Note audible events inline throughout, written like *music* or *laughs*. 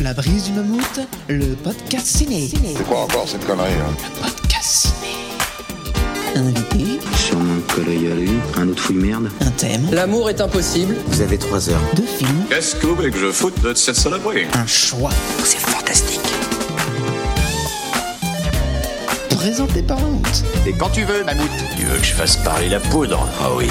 La brise du mammouth, le podcast ciné. C'est quoi encore cette connerie hein Podcast ciné. Invité, Sûrement le collègue à lui, un autre fouille merde. un thème, L'amour est impossible. Vous avez trois heures. deux films, Qu'est-ce que vous voulez que je foute de cette saloperie? Un choix. C'est fantastique. Présenté par Mammouth. Et quand tu veux, Mammouth. Tu veux que je fasse parler la poudre? Ah oui.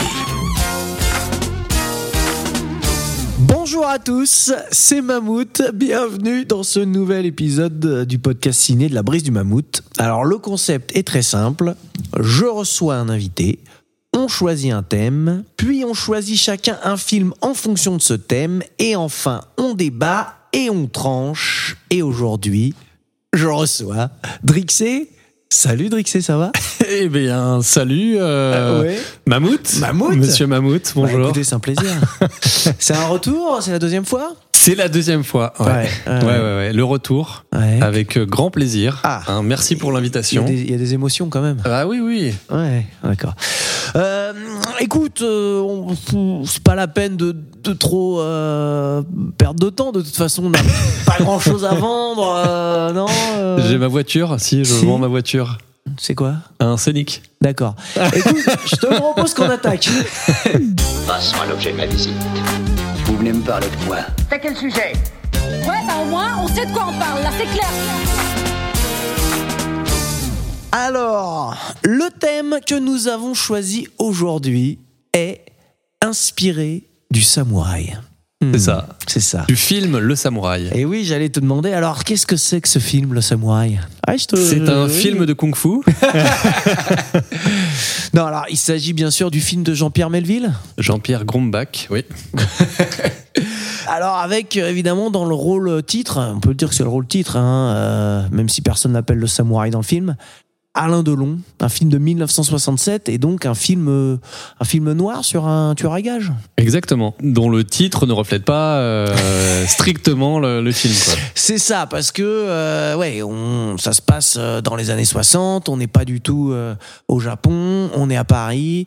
Bonjour à tous, c'est Mammouth. Bienvenue dans ce nouvel épisode du podcast ciné de la brise du Mammouth. Alors le concept est très simple. Je reçois un invité, on choisit un thème, puis on choisit chacun un film en fonction de ce thème, et enfin on débat et on tranche. Et aujourd'hui, je reçois Drixé. Salut Drixé, ça va? *laughs* Eh bien, salut, euh, Ah ouais. Mammouth. Mammouth? Monsieur Mammouth, Bah, bonjour. écoutez, c'est un plaisir. *laughs* c'est un retour? C'est la deuxième fois? C'est la deuxième fois. Ouais. Ouais, Ouais, *laughs* ouais, ouais, ouais. ouais, Le retour. Ouais. Avec euh, grand plaisir. Ah. Hein, merci pour l'invitation. il y a des émotions quand même. Ah oui, oui. Ouais, d'accord. Euh, écoute, euh, c'est pas la peine de, de trop euh, perdre de temps. De toute façon, on n'a *laughs* pas grand chose à vendre. euh, non euh, J'ai ma voiture. Si, je Si. vends ma voiture. C'est quoi? Un Scénic. D'accord. Écoute, je te *laughs* propose qu'on attaque. Passe-moi l'objet de ma visite. Vous venez me parler de quoi T'as quel sujet Ouais, bah au moins, on sait de quoi on parle, là, c'est clair. Alors, le thème que nous avons choisi aujourd'hui est inspiré du samouraï. C'est Hmm, ça. C'est ça. Du film Le Samouraï. Et oui, j'allais te demander, alors qu'est-ce que c'est que ce film, Le Samouraï? Ah, te- C'est un oui. film de kung-fu. *laughs* Non, alors il s'agit bien sûr du film de Jean-Pierre Melville? Jean-Pierre Grombach, oui. *laughs* Alors avec euh, évidemment dans le rôle euh, titre, on peut dire que c'est le rôle titre, hein, euh, même si personne n'appelle le samouraï dans le film. Alain Delon, un film de 1967 et donc un film, euh, un film noir sur un tueur à gages. Exactement. Dont le titre ne reflète pas euh, *laughs* strictement le, le film. C'est ça, parce que euh, ouais, on, ça se passe dans les années 60. On n'est pas du tout euh, au Japon. On est à Paris.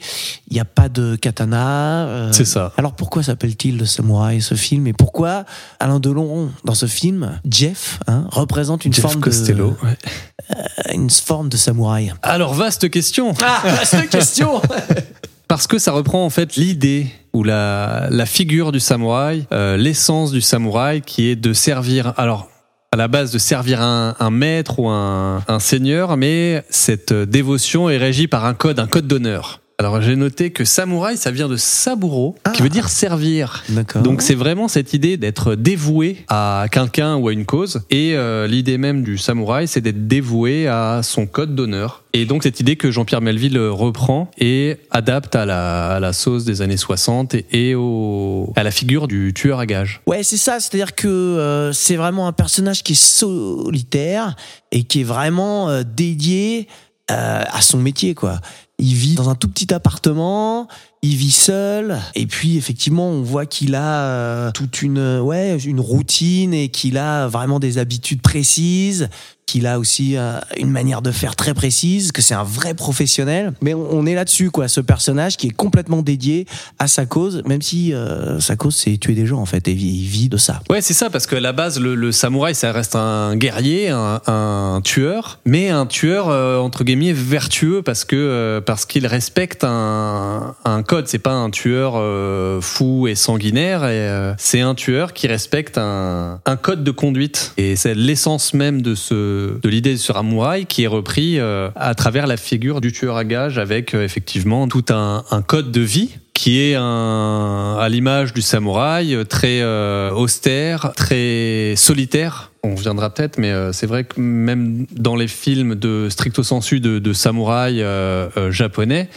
Il n'y a pas de katana. C'est ça. Alors pourquoi s'appelle-t-il le samouraï ce film et pourquoi Alain Delon dans ce film Jeff hein, représente une Jeff forme Costello. ouais. de une forme de samouraï. Alors, vaste question. Ah, cette *laughs* question. Parce que ça reprend en fait l'idée ou la, la figure du samouraï, euh, l'essence du samouraï qui est de servir. Alors à la base de servir un, un maître ou un, un seigneur, mais cette dévotion est régie par un code, un code d'honneur. Alors j'ai noté que samouraï, ça vient de saburo, qui veut dire servir. D'accord. Donc c'est vraiment cette idée d'être dévoué à quelqu'un ou à une cause. Et euh, l'idée même du samouraï, c'est d'être dévoué à son code d'honneur. Et donc cette idée que Jean-Pierre Melville reprend et adapte à la, à la sauce des années 60 et, et au, à la figure du tueur à gages. Ouais, c'est ça. C'est-à-dire que euh, c'est vraiment un personnage qui est solitaire et qui est vraiment euh, dédié euh, à son métier, quoi. Il vit dans un tout petit appartement, il vit seul, et puis effectivement, on voit qu'il a euh, toute une, ouais, une routine et qu'il a vraiment des habitudes précises, qu'il a aussi euh, une manière de faire très précise, que c'est un vrai professionnel. Mais on, est là-dessus, quoi. Ce personnage qui est complètement dédié à sa cause, même si euh, sa cause c'est tuer des gens en fait, et il vit de ça. Ouais, c'est ça, parce qu'à la base, le, samouraï, ça reste un guerrier, un, tueur, mais un tueur, euh, entre guillemets, vertueux, parce que euh, parce qu'il respecte un, un code. C'est pas un tueur euh, fou et sanguinaire, euh, c'est un tueur qui respecte un, code de conduite. Et c'est l'essence même de, ce, de l'idée du samouraï qui est repris euh, à travers la figure du tueur à gages, avec effectivement tout un, code de vie qui est à l'image du samouraï, très austère, très solitaire. On reviendra peut-être, mais c'est vrai que même dans les films de stricto sensu de, de samouraï japonais,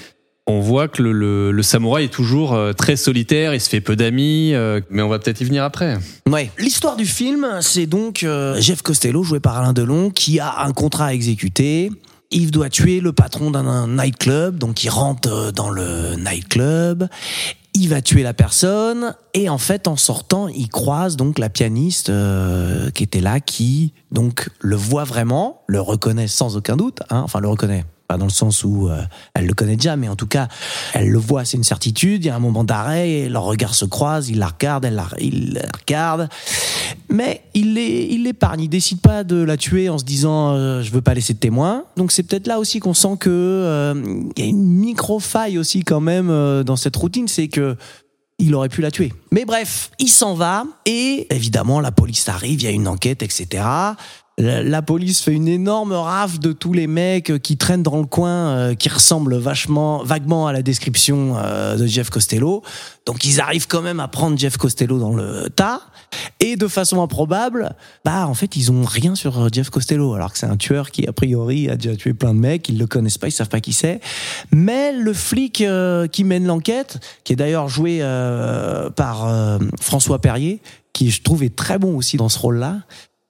on voit que le, le- le samouraï est toujours euh, très solitaire, il se fait peu d'amis, euh, mais on va peut-être y venir après. Ouais. L'histoire du film, c'est donc euh, Jeff Costello, joué par Alain Delon, qui a un contrat à exécuter. Il doit tuer le patron d'un nightclub, donc il rentre euh, dans le nightclub. Il va tuer la personne et en fait en sortant il croise donc la pianiste euh, qui était là qui donc le voit vraiment, le reconnaît sans aucun doute, hein, enfin le reconnaît pas dans le sens où euh, elle le connaît déjà, mais en tout cas, elle le voit, c'est une certitude. Il y a un moment d'arrêt, leurs regards se croisent, il la regarde, elle la, il la regarde. Mais il l'é- il l'épargne, il décide pas de la tuer en se disant euh, je veux pas laisser de témoins. Donc c'est peut-être là aussi qu'on sent que euh, y a une micro faille aussi quand même euh, dans cette routine, c'est que il aurait pu la tuer. Mais bref, il s'en va et évidemment la police arrive, il y a une enquête, etc. La, police fait une énorme rafle de tous les mecs euh, qui traînent dans le coin, euh, qui ressemblent vachement, vaguement à la description euh, de Jeff Costello. Donc ils arrivent quand même à prendre Jeff Costello dans le tas. Et de façon improbable, bah en fait ils ont rien sur euh, Jeff Costello, alors que c'est un tueur qui a priori a déjà tué plein de mecs, ils le connaissent pas, ils savent pas qui c'est. Mais le flic euh, qui mène l'enquête, qui est d'ailleurs joué euh, par François Perrier, qui je trouve est très bon aussi dans ce rôle-là,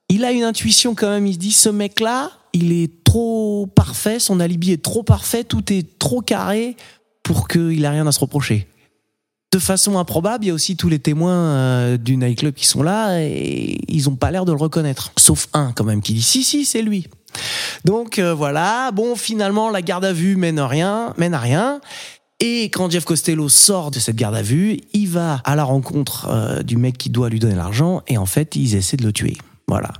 il a une intuition quand même. Il se dit ce mec-là, il est trop parfait, son alibi est trop parfait, tout est trop carré pour qu'il ait rien à se reprocher. De façon improbable, il y a aussi tous les témoins euh, du nightclub qui sont là et ils ont pas l'air de le reconnaître. Sauf un quand même qui dit si si c'est lui. Donc euh, voilà, bon finalement la garde à vue mène à rien, mène à rien. Et quand Jeff Costello sort de cette garde à vue, il va à la rencontre euh, du mec qui doit lui donner l'argent et en fait ils essaient de le tuer. Voilà.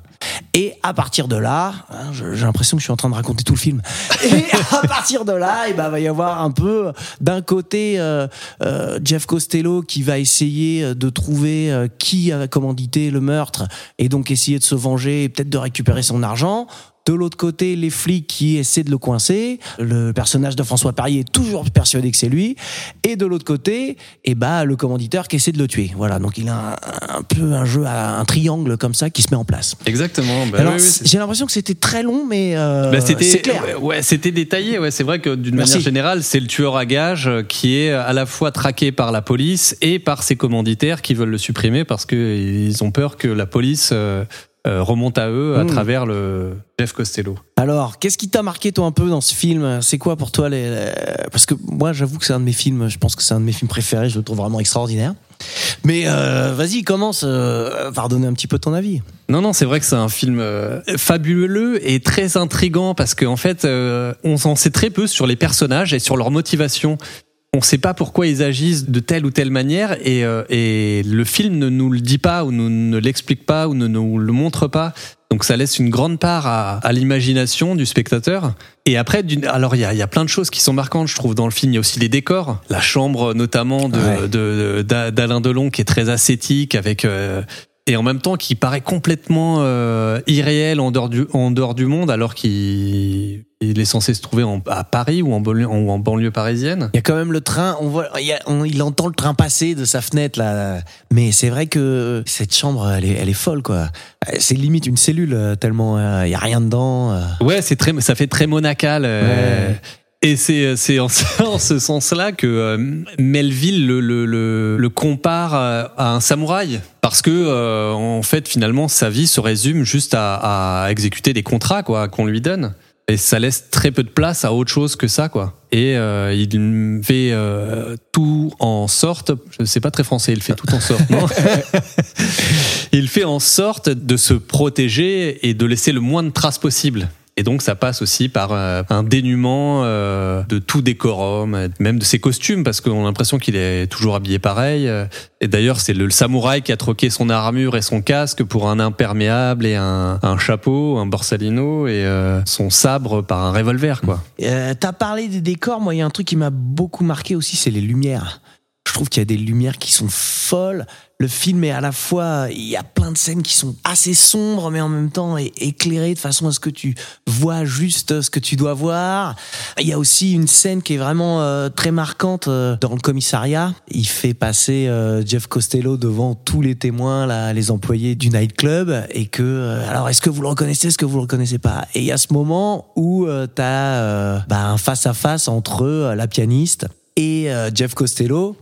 Et à partir de là, hein, j'ai l'impression que je suis en train de raconter tout le film. Et *laughs* à partir de là, il ben, va y avoir un peu d'un côté euh, euh, Jeff Costello qui va essayer de trouver euh, qui a commandité le meurtre et donc essayer de se venger et peut-être de récupérer son argent. De l'autre côté, les flics qui essaient de le coincer. Le personnage de François Parier est toujours persuadé que c'est lui. Et de l'autre côté, eh ben, le commanditeur qui essaie de le tuer. Voilà. Donc il a un, un peu un jeu à un triangle comme ça qui se met en place. Exactement. Bah oui, oui, j'ai l'impression que c'était très long, mais euh, Bah, c'était clair. ouais, ouais, c'était détaillé ouais c'est vrai que d'une manière générale c'est le tueur à gages euh, qui est à la fois traqué par la police et par ses commanditaires qui veulent le supprimer parce que ils ont peur que la police euh, remonte à eux à Mm. travers le Jeff Costello. Alors, qu'est-ce qui t'a marqué toi un peu dans ce film? C'est quoi pour toi les, les- Parce que moi, j'avoue que c'est un de mes films. Je pense que c'est un de mes films préférés. Je le trouve vraiment extraordinaire. Mais euh, vas-y, commence euh, par donner un petit peu ton avis. Non, non, c'est vrai que c'est un film euh, fabuleux et très intrigant parce qu'en fait, euh, on s'en sait très peu sur les personnages et sur leur motivation. On ne sait pas pourquoi ils agissent de telle ou telle manière et, euh, et le film ne nous le dit pas ou ne, ne l'explique pas ou ne nous le montre pas. Donc ça laisse une grande part à, à l'imagination du spectateur. Et après, alors il y a, y a plein de choses qui sont marquantes, je trouve, dans le film. Il y a aussi les décors, la chambre notamment de, Ouais. de- d'Alain Delon qui est très ascétique avec euh, et en même temps qui paraît complètement euh, irréel en dehors du en dehors du monde alors qu'il il est censé se trouver en- à Paris ou en banlieue, ou en banlieue parisienne? Il y a quand même le train. On voit, il, y a- on- il entend le train passer de sa fenêtre là. Mais c'est vrai que cette chambre, elle est, elle est folle quoi. C'est limite une cellule euh, tellement euh, il y a rien dedans. euh. Ouais, c'est très ça fait très monacal. euh, Ouais. Et c'est en, *laughs* en ce sens-là que euh, Melville le, le, le, le compare à, à un samouraï parce que euh, en fait finalement sa vie se résume juste à, à exécuter des contrats quoi qu'on lui donne et ça laisse très peu de place à autre chose que ça quoi. Et euh, il fait euh, tout en sorte, je sais pas très français, il fait tout en sorte, non *laughs* Il fait en sorte de se protéger et de laisser le moins de traces possible. Et donc ça passe aussi par euh, un dénuement euh, de tout décorum, euh, même de ses costumes, parce qu'on a l'impression qu'il est toujours habillé pareil. Et d'ailleurs, c'est le, samouraï qui a troqué son armure et son casque pour un imperméable et un, chapeau, un borsalino et son sabre par un revolver, quoi. T'as parlé des décors. Moi, il y a un truc qui m'a beaucoup marqué aussi, c'est les lumières. Je trouve qu'il y a des lumières qui sont folles. Le film est à la fois, il y a plein de scènes qui sont assez sombres, mais en même temps éclairées de façon à ce que tu vois juste ce que tu dois voir. Il y a aussi une scène qui est vraiment euh, très marquante euh, dans le commissariat. Il fait passer euh, Jeff Costello devant tous les témoins, là, les employés du nightclub, et que, euh, alors, est-ce que vous le reconnaissez, est-ce que vous le reconnaissez pas? Et il y a ce moment où euh, t'as euh, bah, un face à face entre euh, la pianiste et euh, Jeff Costello.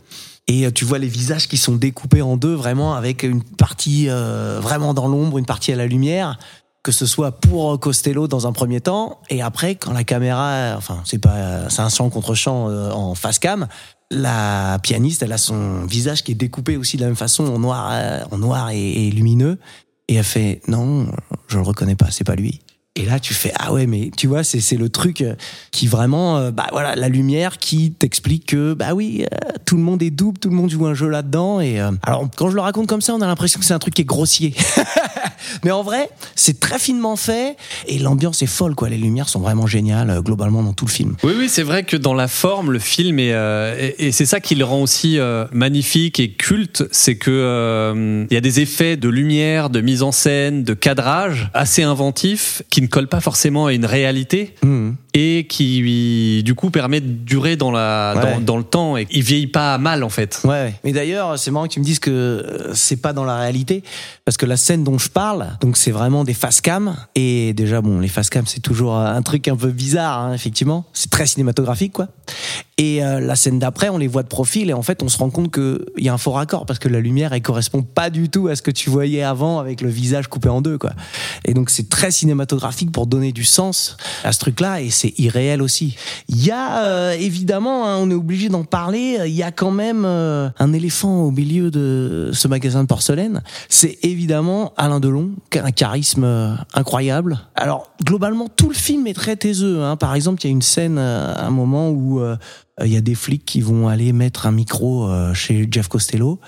Et euh, tu vois les visages qui sont découpés en deux, vraiment avec une partie euh, vraiment dans l'ombre, une partie à la lumière. Que ce soit pour euh, Costello dans un premier temps, et après quand la caméra, enfin c'est pas, c'est un champ contre champ euh, en face cam, la pianiste, elle a son visage qui est découpé aussi de la même façon en noir, euh, en noir et, et lumineux, et elle fait non, je le reconnais pas, c'est pas lui. Et là, tu fais ah ouais, mais tu vois, c'est le truc euh, qui vraiment, euh, bah voilà, la lumière qui t'explique que bah oui, euh, tout le monde est double, tout le monde joue un jeu là-dedans. Et alors quand je le raconte comme ça, on a l'impression que c'est un truc qui est grossier. *laughs* mais en vrai, c'est très finement fait et l'ambiance est folle quoi. Les lumières sont vraiment géniales globalement dans tout le film. Oui, oui, c'est vrai que dans la forme, le film est et, et c'est ça qui le rend aussi magnifique et culte, c'est que il y a des effets de lumière, de mise en scène, de cadrage assez inventifs qui ne collent pas forcément à une réalité Mhm. Et qui du coup permet de durer dans la Ouais. dans, dans le temps et il vieillit pas mal en fait. Ouais. Mais d'ailleurs, c'est marrant que tu me dises que euh, c'est pas dans la réalité, parce que la scène dont je parle, donc c'est vraiment des face cam. Et déjà, bon, les face cam, c'est toujours un truc un peu bizarre, hein, effectivement. C'est très cinématographique, quoi. Et euh, la scène d'après, on les voit de profil, et en fait, on se rend compte que il y a un faux raccord, parce que la lumière, elle correspond pas du tout à ce que tu voyais avant avec le visage coupé en deux, quoi. Et donc, c'est très cinématographique pour donner du sens à ce truc-là, et c'est irréel aussi. Il y a euh, évidemment, hein, on est obligé d'en parler. Il y a quand même euh, un éléphant au milieu de ce magasin de porcelaine. C'est évidemment Alain Delon, qui a un charisme euh, incroyable. Alors globalement, tout le film est très taiseux. Hein. Par exemple, il y a une scène, euh, un moment où il y a des flics qui vont aller mettre un micro chez Jeff Costello.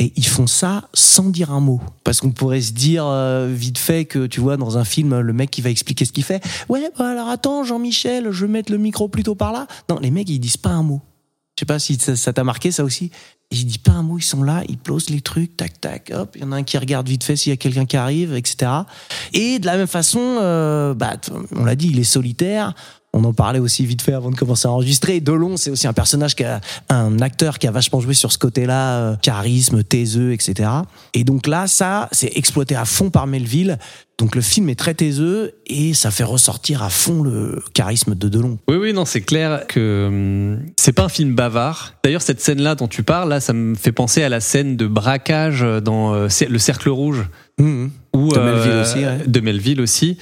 Et ils font ça sans dire un mot. Parce qu'on pourrait se dire euh, vite fait que, tu vois, dans un film, le mec qui va expliquer ce qu'il fait. Ouais, bah alors attends, Jean-Michel, je vais mettre le micro plutôt par là. Non, les mecs, ils disent pas un mot. Je sais pas si ça ça t'a marqué, ça aussi. Ils disent pas un mot, ils sont là, ils posent les trucs, tac, tac, hop. Il y en a un qui regarde vite fait s'il y a quelqu'un qui arrive, etc. Et de la même façon, euh, bah, on l'a dit, il est solitaire. On en parlait aussi vite fait avant de commencer à enregistrer. Delon, c'est aussi un personnage qui a un acteur qui a vachement joué sur ce côté-là, euh, charisme, taiseux, etc. Et donc là, ça, c'est exploité à fond par Melville. Donc le film est très taiseux et ça fait ressortir à fond le charisme de Delon. Oui, oui, non, c'est clair que hum, c'est pas un film bavard. D'ailleurs, cette scène-là dont tu parles, ça me fait penser à la scène de braquage dans euh, Le Cercle Rouge. Mmh. Où, De Melville euh, aussi, ouais. De Melville aussi.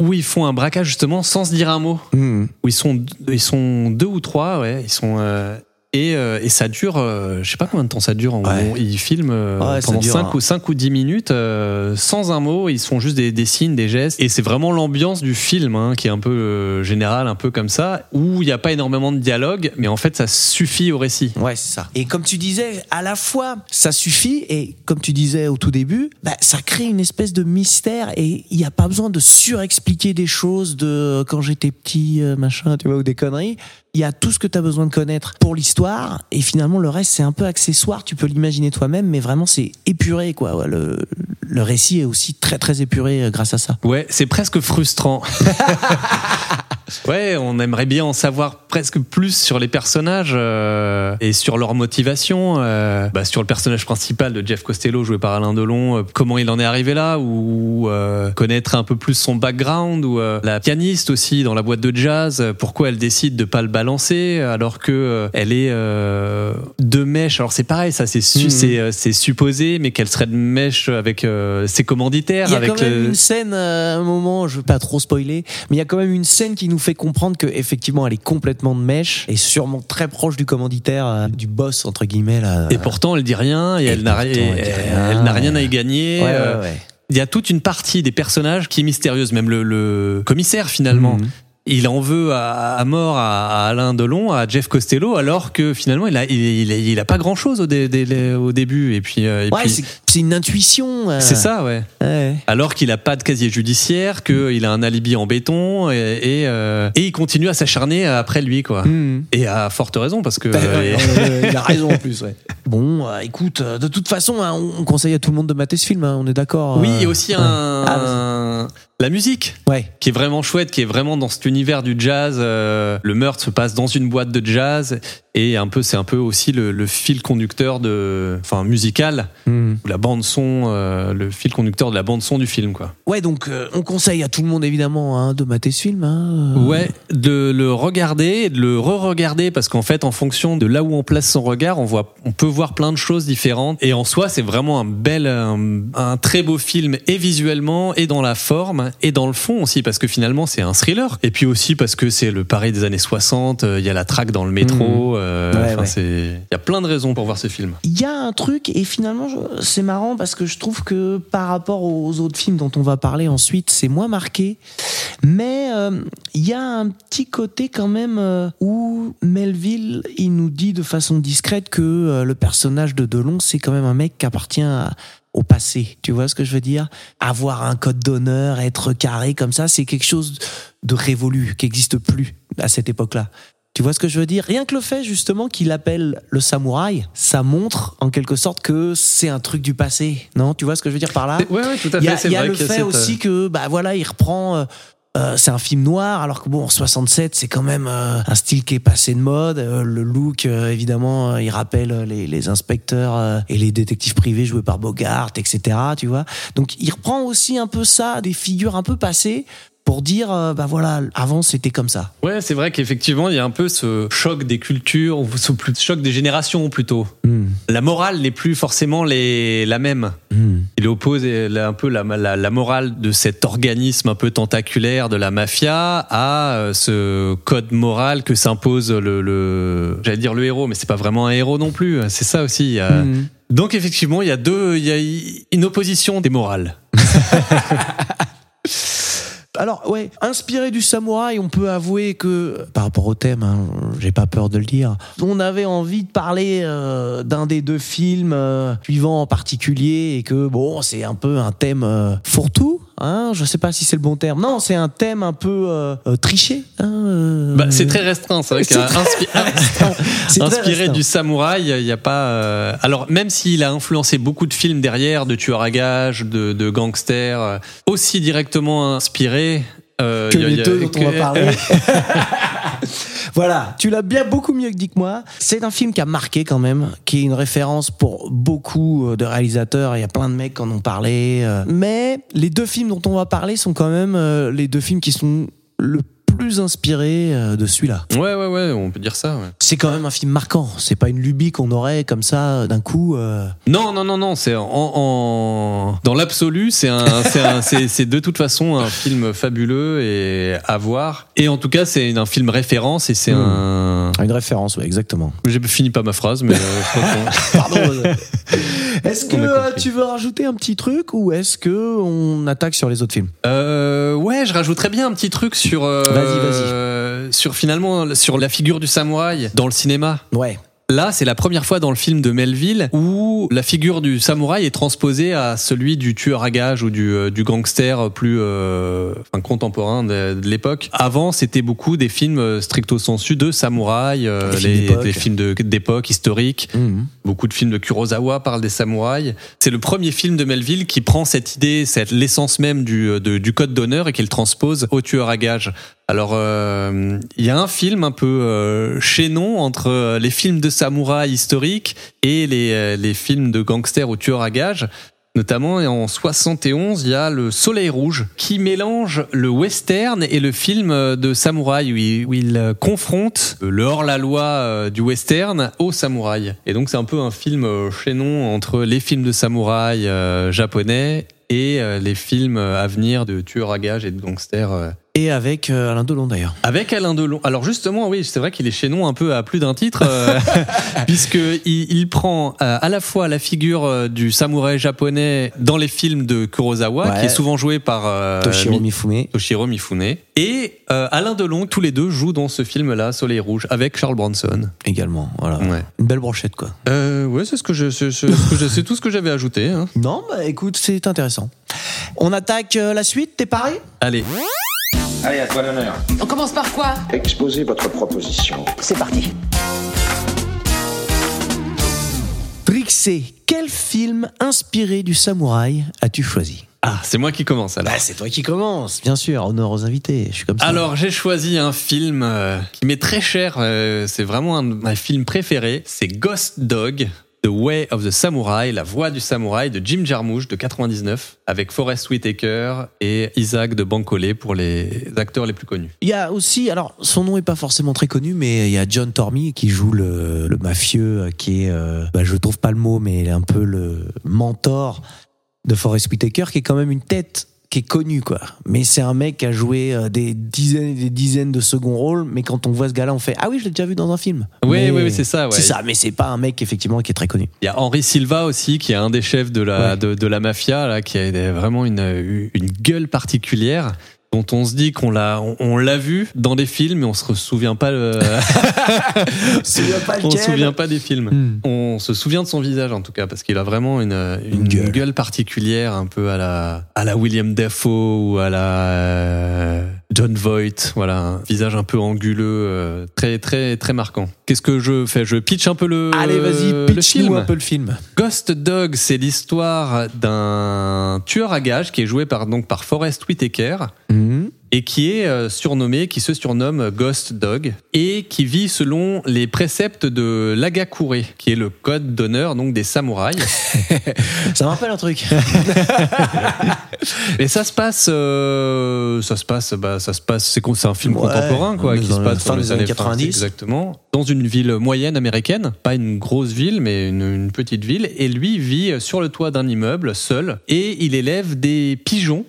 Où ils font un braquage justement sans se dire un mot. Mmh. Où ils sont, ils sont deux ou trois, ouais. Ils sont. Euh, et, euh, et ça dure, euh, je sais pas combien de temps ça dure. En Ouais. gros. Ils filment euh, Ouais, pendant dure 5 un- ou, 5 ou 10 minutes euh, sans un mot. Ils font juste des, des signes, des gestes. Et c'est vraiment l'ambiance du film hein, qui est un peu euh, générale, un peu comme ça, où il n'y a pas énormément de dialogue, mais en fait ça suffit au récit. Ouais, c'est ça. Et comme tu disais, à la fois, ça suffit, et comme tu disais au tout début, bah, ça crée une espèce de mystère, et il n'y a pas besoin de surexpliquer des choses de quand j'étais petit, euh, machin, tu vois, ou des conneries. Il y a tout ce que tu as besoin de connaître pour l'histoire, et finalement, le reste, c'est un peu accessoire, tu peux l'imaginer toi-même, mais vraiment, c'est épuré, quoi. Ouais, le, le récit est aussi très, très épuré euh, grâce à ça. Ouais, c'est presque frustrant. *laughs* ouais, on aimerait bien en savoir presque plus sur les personnages euh, et sur leur motivation. euh, bah, sur le personnage principal de Jeff Costello, joué par Alain Delon, euh, comment il en est arrivé là, ou connaître un peu plus son background, ou la pianiste aussi dans la boîte de jazz, pourquoi elle décide de pas le balancer alors que elle est de mèche. Alors c'est pareil, ça c'est su- Mhm. c'est supposé, mais qu'elle serait de mèche avec ses commanditaires, Il y a avec quand même une scène, euh, un moment, je veux pas trop spoiler, mais il y a quand même une scène qui nous fait comprendre que effectivement elle est complètement de mèche et sûrement très proche du commanditaire, euh, du boss entre guillemets là. Et pourtant, elle dit rien et, Et elle n'a rien, elle n'a rien à y gagner. Ouais, Euh, ouais, ouais. Il y a toute une partie des personnages qui est mystérieuse, même le, le commissaire finalement. Mhm. Il en veut à, à mort à, à Alain Delon, à Jeff Costello, alors que finalement il a, il, il a, il a pas grand chose au, dé- dé- au début. Et puis, euh, et Ouais, puis- c'est une intuition. euh, c'est ça, ouais. ouais. Alors qu'il a pas de casier judiciaire, qu'il a un alibi en béton, et, et, euh, et il continue à s'acharner après lui, quoi. Mhm. Et à forte raison, parce que Bah, euh, il a raison en plus. Ouais. *laughs* Bon, euh, écoute, euh, de toute façon, hein, on on conseille à tout le monde de mater ce film. hein, on est d'accord. oui, il y a aussi ouais. un, Ah, un- la musique. Ouais. qui est vraiment chouette, qui est vraiment dans cet univers du jazz. euh, le meurtre se passe dans une boîte de jazz et un peu, c'est un peu aussi le, le fil conducteur de, enfin musical, ou la bande son, euh, le fil conducteur de la bande son du film, quoi. Ouais, donc euh, on conseille à tout le monde évidemment hein, de mater ce film. hein, euh. Ouais, de le regarder, de le re-regarder parce qu'en fait, en fonction de là où on place son regard, on voit, on peut voir plein de choses différentes. Et en soi, c'est vraiment un bel, un, un très beau film et visuellement et dans la forme et dans le fond aussi parce que finalement c'est un thriller. Et puis aussi parce que c'est le Paris des années 60. euh, Il y a la traque dans le métro. euh, euh, Ouais, enfin, ouais. c'est- Il y a plein de raisons pour voir ce film. Il y a un truc, et finalement, c'est marrant parce que je trouve que par rapport aux autres films dont on va parler ensuite, c'est moins marqué. Mais euh, il y a un petit côté quand même euh, où Melville, il nous dit de façon discrète que le personnage de Delon, c'est quand même un mec qui appartient à- au passé. Tu vois ce que je veux dire? Avoir un code d'honneur, être carré comme ça, c'est quelque chose de révolu, qui n'existe plus à cette époque-là. Tu vois ce que je veux dire? Rien que le fait justement qu'il appelle le samouraï, ça montre en quelque sorte que c'est un truc du passé. Non? Tu vois ce que je veux dire par là? Ouais, ouais, tout à Il y fait. a, y a vrai le fait cette, euh, aussi que bah voilà, il reprend. euh, euh, c'est un film noir, alors que bon, en 67, c'est quand même euh, un style qui est passé de mode. Euh, le look, évidemment, il rappelle les, les inspecteurs et les détectives privés joués par Bogart, etc. Tu vois. Donc, il reprend aussi un peu ça, des figures un peu passées, pour dire, euh, bah voilà, avant c'était comme ça. Ouais, c'est vrai qu'effectivement, il y a un peu ce choc des cultures, ou ce choc des générations plutôt. Hmm. La morale n'est plus forcément les, la même. Hmm. Il oppose un peu la, la, la morale de cet organisme un peu tentaculaire de la mafia à euh, ce code moral que s'impose le, le j'allais dire le héros, mais c'est pas vraiment un héros non plus. C'est ça aussi. Hmm. Donc effectivement, il y a deux, il y a une opposition des morales. *laughs* Alors ouais, inspiré du samouraï, on peut avouer que par rapport au thème, hein, j'ai pas peur de le dire, on avait envie de parler euh, d'un des deux films euh, suivants en particulier et que bon, c'est un peu un thème euh, fourre-tout. Hein, je sais pas si c'est le bon terme. Non, c'est un thème un peu euh, euh, triché. Hein, euh, Bah, c'est très restreint, c'est vrai c'est inspi- *laughs* *laughs* inspiré du samouraï, il n'y a pas. euh, Alors même s'il a influencé beaucoup de films derrière, de tueurs à gages, de, de gangsters, aussi directement inspiré. Euh, que il y a- les il y a- deux dont on va que- parler. *laughs* *laughs* voilà, tu l'as bien beaucoup mieux dit que moi. C'est un film qui a marqué quand même, qui est une référence pour beaucoup euh, de réalisateurs. Il y a plein de mecs qui en ont parlé. euh. Mais les deux films dont on va parler sont quand même euh, les deux films qui sont le plus inspirés euh, de celui-là. Ouais, ouais, ouais, on peut dire ça. ouais. C'est quand même un film marquant. C'est pas une lubie qu'on aurait comme ça d'un coup. euh. Non, non, non, non, c'est en, en- dans l'absolu, c'est un, c'est un- c'est c'est de toute façon un film fabuleux et à voir. Et en tout cas, c'est un film référence et c'est Hmm. un. Une référence, ouais, exactement. J'ai fini pas ma phrase, mais euh, je crois qu'on- *laughs* Pardon. Est-ce que euh, tu veux rajouter un petit truc ou est-ce que on attaque sur les autres films? Euh, ouais, je rajouterais bien un petit truc sur euh, Vas-y, sur finalement sur la figure du samouraï dans le cinéma. Ouais. Là, c'est la première fois dans le film de Melville où la figure du samouraï est transposée à celui du tueur à gages ou du, euh, du gangster plus euh, enfin, contemporain de, de l'époque. Avant, c'était beaucoup des films stricto sensu de samouraïs, euh, Des films d'époque. des films de- d'époque historiques. Mhm. Beaucoup de films de Kurosawa parlent des samouraïs. C'est le premier film de Melville qui prend cette idée, cette l'essence même du, euh, du code d'honneur et qui le transpose au tueur à gages. Alors, euh, il y a un film un peu euh, chaînon entre euh, les films de samouraïs historiques et les, les films de gangsters ou tueurs à gages. Notamment en 71, il y a le Soleil Rouge qui mélange le western et le film euh, de samouraï où il, où il, euh, confronte le hors-la-loi euh, du western au samouraï. Et donc c'est un peu un film euh, chaînon entre les films de samouraï euh, japonais et euh, les films euh, à venir de tueurs à gages et de gangsters. Et avec euh, Alain Delon d'ailleurs. avec Alain Delon. Alors justement, oui, c'est vrai qu'il est chaînon un peu à plus d'un titre, euh, *laughs* *laughs* puisque il, il prend euh, à la fois la figure euh, du samouraï japonais dans les films de Kurosawa, Ouais. qui est souvent joué par Toshiro Mi- Mifune. Toshiro Mifune, et Alain Delon, tous les deux jouent dans ce film-là, Soleil Rouge, avec Charles Bronson. également. Voilà. Ouais. Une belle brochette quoi. Euh, ouais, c'est ce que je, c'est, tout ce que j'avais ajouté. hein. Non, bah écoute, c'est intéressant. On attaque la suite, t'es paré? Allez. Allez, à toi l'honneur. On commence par quoi? Exposez votre proposition. C'est parti. Trixé, quel film inspiré du samouraï as-tu choisi? Ah, c'est moi qui commence alors. Bah c'est toi qui commence, bien sûr, honneur aux invités, je suis comme ça. Alors j'ai choisi un film euh, qui m'est très cher, euh, c'est vraiment un de mes films préférés, c'est Ghost Dog, The Way of the Samurai, La Voix du Samouraï de Jim Jarmusch de 99, avec Forrest Whitaker et Isaac de Bancolé pour les acteurs les plus connus. Il y a aussi, alors son nom est pas forcément très connu, mais il y a John Tormey qui joue le, mafieux, qui est, euh, bah, je trouve pas le mot, mais il est un peu le mentor de Forrest Whitaker, qui est quand même une tête qui est connu, quoi. Mais c'est un mec qui a joué euh, des dizaines et des dizaines de second rôles, mais quand on voit ce gars-là, on fait Ah oui, je l'ai déjà vu dans un film. Oui, Mais- oui, oui, c'est ça, ouais. C'est ça, mais c'est pas un mec, effectivement, qui est très connu. Il y a Henri Silva aussi, qui est un des chefs de la, Ouais. de, de la mafia, là, qui a vraiment une, une gueule particulière dont on se dit qu'on l'a on, on l'a vu dans des films mais on se souvient pas le, *laughs* On se souvient pas *laughs* on se lequel. souvient pas des films Hmm. on se souvient de son visage en tout cas parce qu'il a vraiment une, une, Une gueule. gueule. particulière un peu à la à la William Dafoe ou à la euh, John Voight voilà un visage un peu anguleux euh, très très très marquant qu'est-ce que je fais? Je pitch un peu le Allez, vas-y, le pitch-nous film un peu le film. Ghost Dog, c'est l'histoire d'un tueur à gages qui est joué par donc par Forrest Whitaker Mhm. Et qui est euh, surnommé, qui se surnomme Ghost Dog et qui vit selon les préceptes de l'Agakure, qui est le code d'honneur donc des samouraïs. *laughs* Ça me rappelle un truc. *laughs* Et ça se passe, euh, ça se passe, bah, ça se passe. C'est un film Ouais, contemporain quoi, qui se passe fin dans les des années années 90. 90, exactement, dans une ville moyenne américaine, pas une grosse ville, mais une, une petite ville. Et lui vit sur le toit d'un immeuble seul et il élève des pigeons.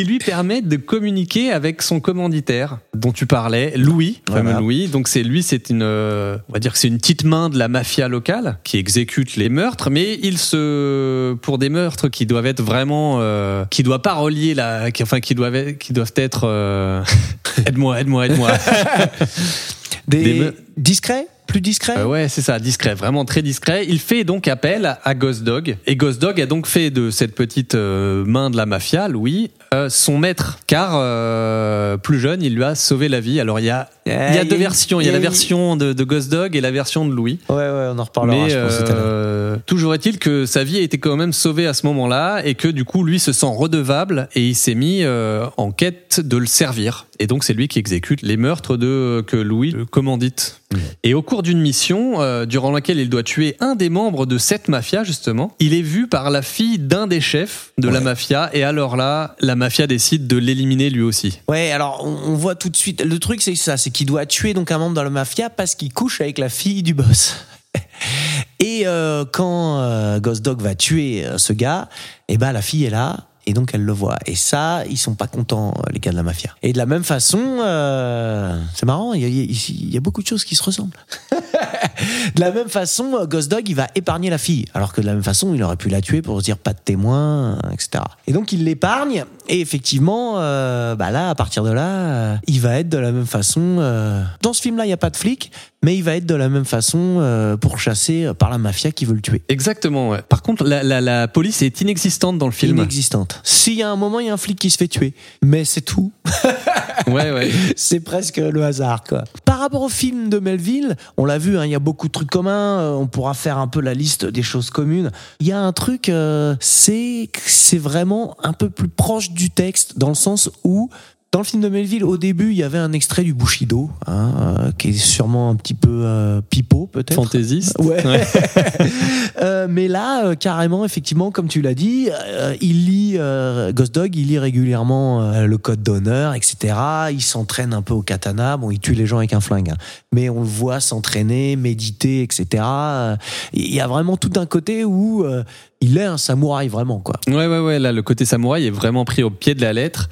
Qui lui permettent de communiquer avec son commanditaire dont tu parlais, Louis, Voilà. fameux Louis. Donc c'est lui, c'est une, euh, on va dire que c'est une petite main de la mafia locale qui exécute les meurtres, mais il se, pour des meurtres qui doivent être vraiment, euh, qui doivent pas relier la, qui, enfin qui doivent, être- qui doivent être, euh, *laughs* aide-moi, aide-moi, aide-moi. *laughs* Des, Des me- discrets? Plus discrets Euh, ouais, c'est ça, discret, vraiment très discret. Il fait donc appel à Ghost Dog. Et Ghost Dog a donc fait de cette petite euh, main de la mafia, Louis, euh, son maître. Car plus jeune, il lui a sauvé la vie. Alors il y a, il y a deux versions. Il y a la version de, de Ghost Dog et la version de Louis. Ouais, ouais, on en reparlera, Mais je pense, euh, toujours est-il que sa vie a été quand même sauvée à ce moment-là et que du coup lui se sent redevable et il s'est mis euh, en quête de le servir. Et donc c'est lui qui exécute les meurtres de que Louis le commandite. Et au cours d'une mission euh, durant laquelle il doit tuer un des membres de cette mafia justement, il est vu par la fille d'un des chefs de la mafia et alors là la mafia décide de l'éliminer lui aussi. Ouais, alors on, on voit tout de suite. Le truc, c'est ça, c'est qu'il doit tuer donc un membre de la mafia parce qu'il couche avec la fille du boss. Et euh, quand euh, Ghost Dog va tuer euh, ce gars, eh ben la fille est là. Et donc elle le voit. Et ça, ils sont pas contents, euh, les gars de la mafia. Et de la même façon, euh, c'est marrant, il y, a, beaucoup de choses qui se ressemblent. *laughs* de la même façon, euh, Ghost Dog, il va épargner la fille. Alors que de la même façon, il aurait pu la tuer pour se dire pas de témoin, euh, etc. Et donc il l'épargne. Et effectivement, euh, bah là, à partir de là, il va être de la même façon. Dans ce film-là, il y a pas de flic, mais il va être de la même façon euh, pourchassé euh, par la mafia qui veut le tuer. Exactement. ouais. Par contre la, la, la police est inexistante dans le film. Inexistante. S'il y a un moment, il y a un flic qui se fait tuer, mais c'est tout. *laughs* Ouais ouais. *laughs* c'est presque le hasard, quoi. Par rapport au film de Melville, on l'a vu, hein, il y a beaucoup de trucs communs. euh, On pourra faire un peu la liste des choses communes. Il y a un truc, euh, c'est c'est vraiment un peu plus proche du texte, dans le sens où. Dans le film de Melville, au début, il y avait un extrait du Bushido, hein, euh, qui est sûrement un petit peu euh, pipeau, peut-être. Fantaisiste. Ouais. *laughs* Euh, mais là, euh, carrément, effectivement, comme tu l'as dit, euh, il lit euh, Ghost Dog, il lit régulièrement euh, le code d'honneur, etc. Il s'entraîne un peu au katana. Bon, il tue les gens avec un flingue, hein. mais on le voit s'entraîner, méditer, etc. Il y a vraiment tout un côté où euh, il est un samouraï vraiment, quoi. Ouais, ouais, ouais. Là, le côté samouraï est vraiment pris au pied de la lettre.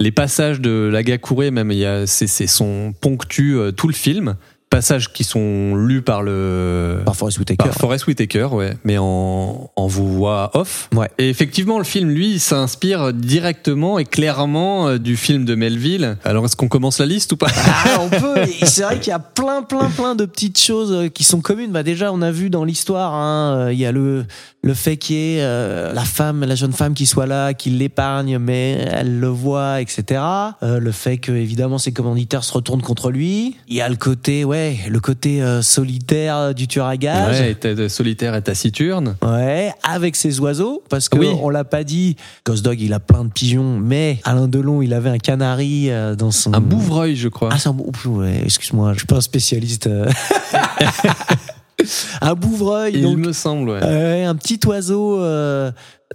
Les passages de l'Agakure, même, il y a, c'est, c'est son ponctue euh, tout le film. Passages qui sont lus par le. Par Forest Whitaker. Par Forest Whitaker, ouais, mais en, en voix off. Ouais. Et effectivement, le film, lui, il s'inspire directement et clairement euh, du film de Melville. Alors, est-ce qu'on commence la liste ou pas? Ah, on peut. Et C'est vrai qu'il y a plein, plein, plein de petites choses euh, qui sont communes. Bah déjà, on a vu dans l'histoire, hein, euh, il y a le le fait qu'il y ait euh, la femme, la jeune femme qui soit là, qui l'épargne, mais elle le voit, etc. Euh, le fait que évidemment ses commanditaires se retournent contre lui. Il y a le côté, ouais, le côté euh, solitaire du tueur à gages. Ouais, était solitaire et taciturne. Ouais, avec ses oiseaux, parce que Oui. on l'a pas dit. Ghost Dog, il a plein de pigeons, mais Alain Delon, il avait un canari euh, dans son. Un bouvreuil, je crois. Ah, c'est un bou- ouais, excuse-moi, je suis pas un spécialiste. euh. *laughs* un bouvreuil, il donc me semble, ouais. un petit oiseau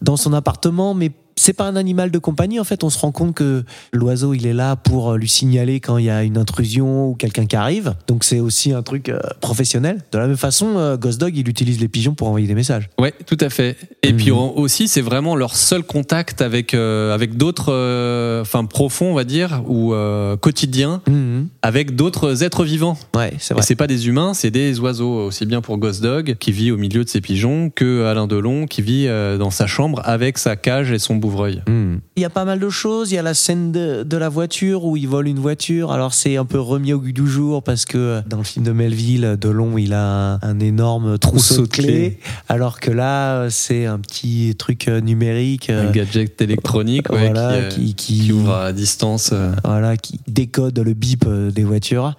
dans son appartement, mais c'est pas un animal de compagnie. En fait, on se rend compte que l'oiseau, il est là pour lui signaler quand il y a une intrusion ou quelqu'un qui arrive. Donc c'est aussi un truc euh, professionnel. De la même façon, euh, Ghost Dog, il utilise les pigeons pour envoyer des messages. Ouais, tout à fait. Et Mhm. puis on- aussi, c'est vraiment leur seul contact avec euh, avec d'autres, euh, enfin profonds, on va dire, ou euh, quotidiens, Mhm. avec d'autres êtres vivants. Ouais, c'est vrai. c'est pas des humains, c'est des oiseaux. Aussi bien pour Ghost Dog, qui vit au milieu de ses pigeons, que Alain Delon, qui vit euh, dans sa chambre avec sa cage et son bouvreuil. Mhm. Il y a pas mal de choses. Il y a la scène de, de la voiture où il vole une voiture. Alors c'est un peu remis au goût du jour parce que euh, dans le film de Melville, Delon, il a un, un énorme trousseau de clés, alors que là, euh, c'est un petit truc euh, numérique. Un gadget électronique ouais, voilà, qui, qui, qui, qui ouvre à distance. voilà, qui décode le bip des voitures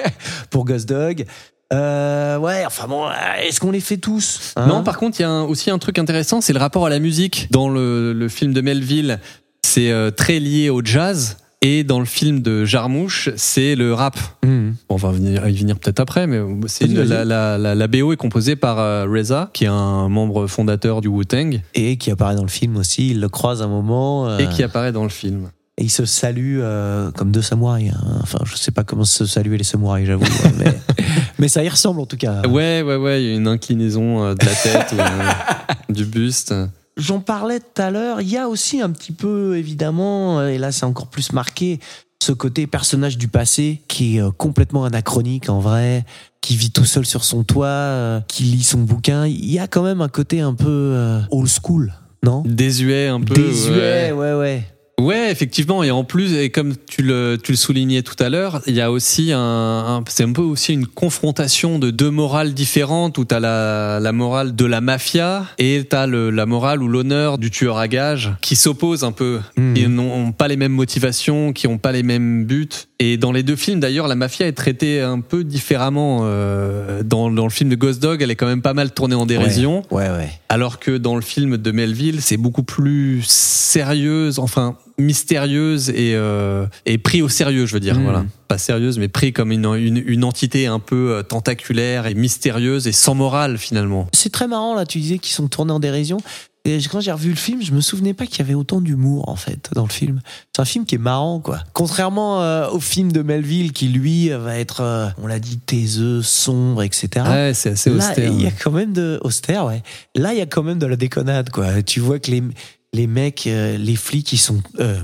*laughs* pour Ghost Dog. Euh, ouais, enfin bon, euh, est-ce qu'on les fait tous hein? Non, par contre, il y a un- aussi un truc intéressant, c'est le rapport à la musique. Dans le, le film de Melville, c'est euh, très lié au jazz. Et dans le film de Jarmouche, c'est le rap. Bon, on va venir, y venir peut-être après, mais c'est la, la, la, la BO est composée par euh, Reza, qui est un membre fondateur du Wu-Tang, Et qui apparaît dans le film aussi. Il le croise un moment. euh, et qui apparaît dans le film. Et ils se saluent euh, comme deux samouraïs. hein. Enfin, je sais pas comment se saluer les samouraïs, j'avoue. hein, mais, *laughs* mais ça y ressemble en tout cas. Ouais, ouais, ouais, il y a une inclinaison euh, de la tête ou euh, du buste. J'en parlais tout à l'heure. Il y a aussi un petit peu, évidemment, euh, et là c'est encore plus marqué, ce côté personnage du passé qui est complètement anachronique en vrai, qui vit tout seul sur son toit, qui lit son bouquin. Il y a quand même un côté un peu old school, non? Désuet un peu. Désuet, ouais. ouais, ouais. Ouais, effectivement, et en plus, et comme tu le, tu le soulignais tout à l'heure, il y a aussi un, un- c'est un peu aussi une confrontation de deux morales différentes où t'as la, la morale de la mafia et t'as le, la morale ou l'honneur du tueur à gages qui s'opposent un peu, Mhm. qui n'ont pas les mêmes motivations, qui n'ont pas les mêmes buts. Et dans les deux films, d'ailleurs, la mafia est traitée un peu différemment. Euh, dans, dans le film de Ghost Dog, elle est quand même pas mal tournée en dérision. Ouais, ouais. Alors que dans le film de Melville, c'est beaucoup plus sérieuse, enfin mystérieuse et, euh, et pris au sérieux, je veux dire. Mhm. Voilà. Pas sérieuse, mais pris comme une, une, une entité un peu euh, tentaculaire et mystérieuse et sans morale finalement. C'est très marrant là, tu disais qu'ils sont tournés en dérision. Et quand j'ai revu le film, je me souvenais pas qu'il y avait autant d'humour en fait dans le film. C'est un film qui est marrant quoi. Contrairement euh, au film de Melville qui lui euh, va être, euh, on l'a dit, taiseux, sombre, etc. Ouais, c'est assez Là, austère. il y a quand même de austère, ouais. Là, il y a quand même de la déconnade quoi. Tu vois que les les mecs, euh, les flics, ils sont euh,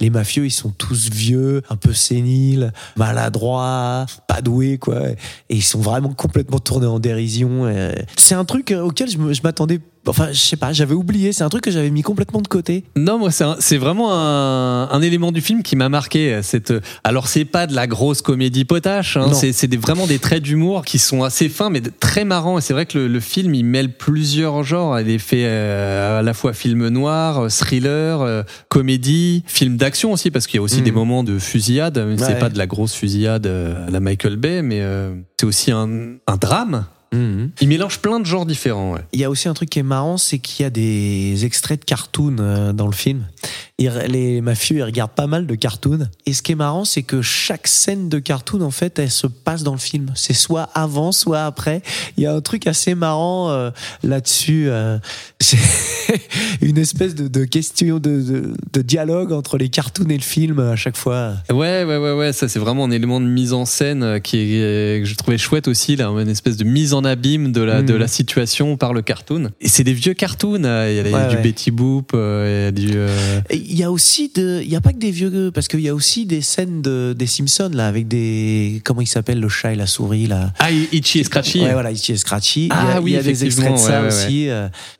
les mafieux, ils sont tous vieux, un peu séniles, maladroits, pas doués, quoi. Et ils sont vraiment complètement tournés en dérision. euh. C'est un truc euh, auquel je m'attendais. Enfin, je sais pas, j'avais oublié. C'est un truc que j'avais mis complètement de côté. Non, moi, c'est vraiment un, un élément du film qui m'a marqué. Cette, alors, c'est pas de la grosse comédie potache, hein, c'est des- vraiment des traits d'humour qui sont assez fins, mais très marrants. Et c'est vrai que le, le film, il mêle plusieurs genres. Il est fait euh, à la fois film noir, euh, thriller, euh, comédie, film d'action aussi, parce qu'il y a aussi Mhm. des moments de fusillade. Ouais. C'est pas de la grosse fusillade euh, à la Michael Bay, mais euh, c'est aussi un, un drame. Il mélange plein de genres différents. ouais. Il y a aussi un truc qui est marrant, c'est qu'il y a des extraits de cartoons euh, dans le film. Ils- les mafieux, ils regardent pas mal de cartoons. Et ce qui est marrant, c'est que chaque scène de cartoon, en fait, elle se passe dans le film. C'est soit avant, soit après. Il y a un truc assez marrant euh, là-dessus. euh, *laughs* c'est une espèce de, de question, de, de, de dialogue entre les cartoons et le film à chaque fois. Ouais, ouais, ouais, ouais, ça c'est vraiment un élément de mise en scène qui est, que je trouvais chouette aussi, là, une espèce de mise en abîme de la, de la situation par le cartoon. Et c'est des vieux cartoons, euh, il y a, Ouais, du. Betty Boop, euh, il y a du... euh, Il y a aussi de, il y a pas que des vieux, parce qu'il y a aussi des scènes de, des Simpsons là avec des, comment il s'appelle le chat et la souris là? Ah, Itchy et Scratchy Ouais, voilà, Itchy et Scratchy. Ah il y a, oui, il y a des extraits de ça ouais, aussi.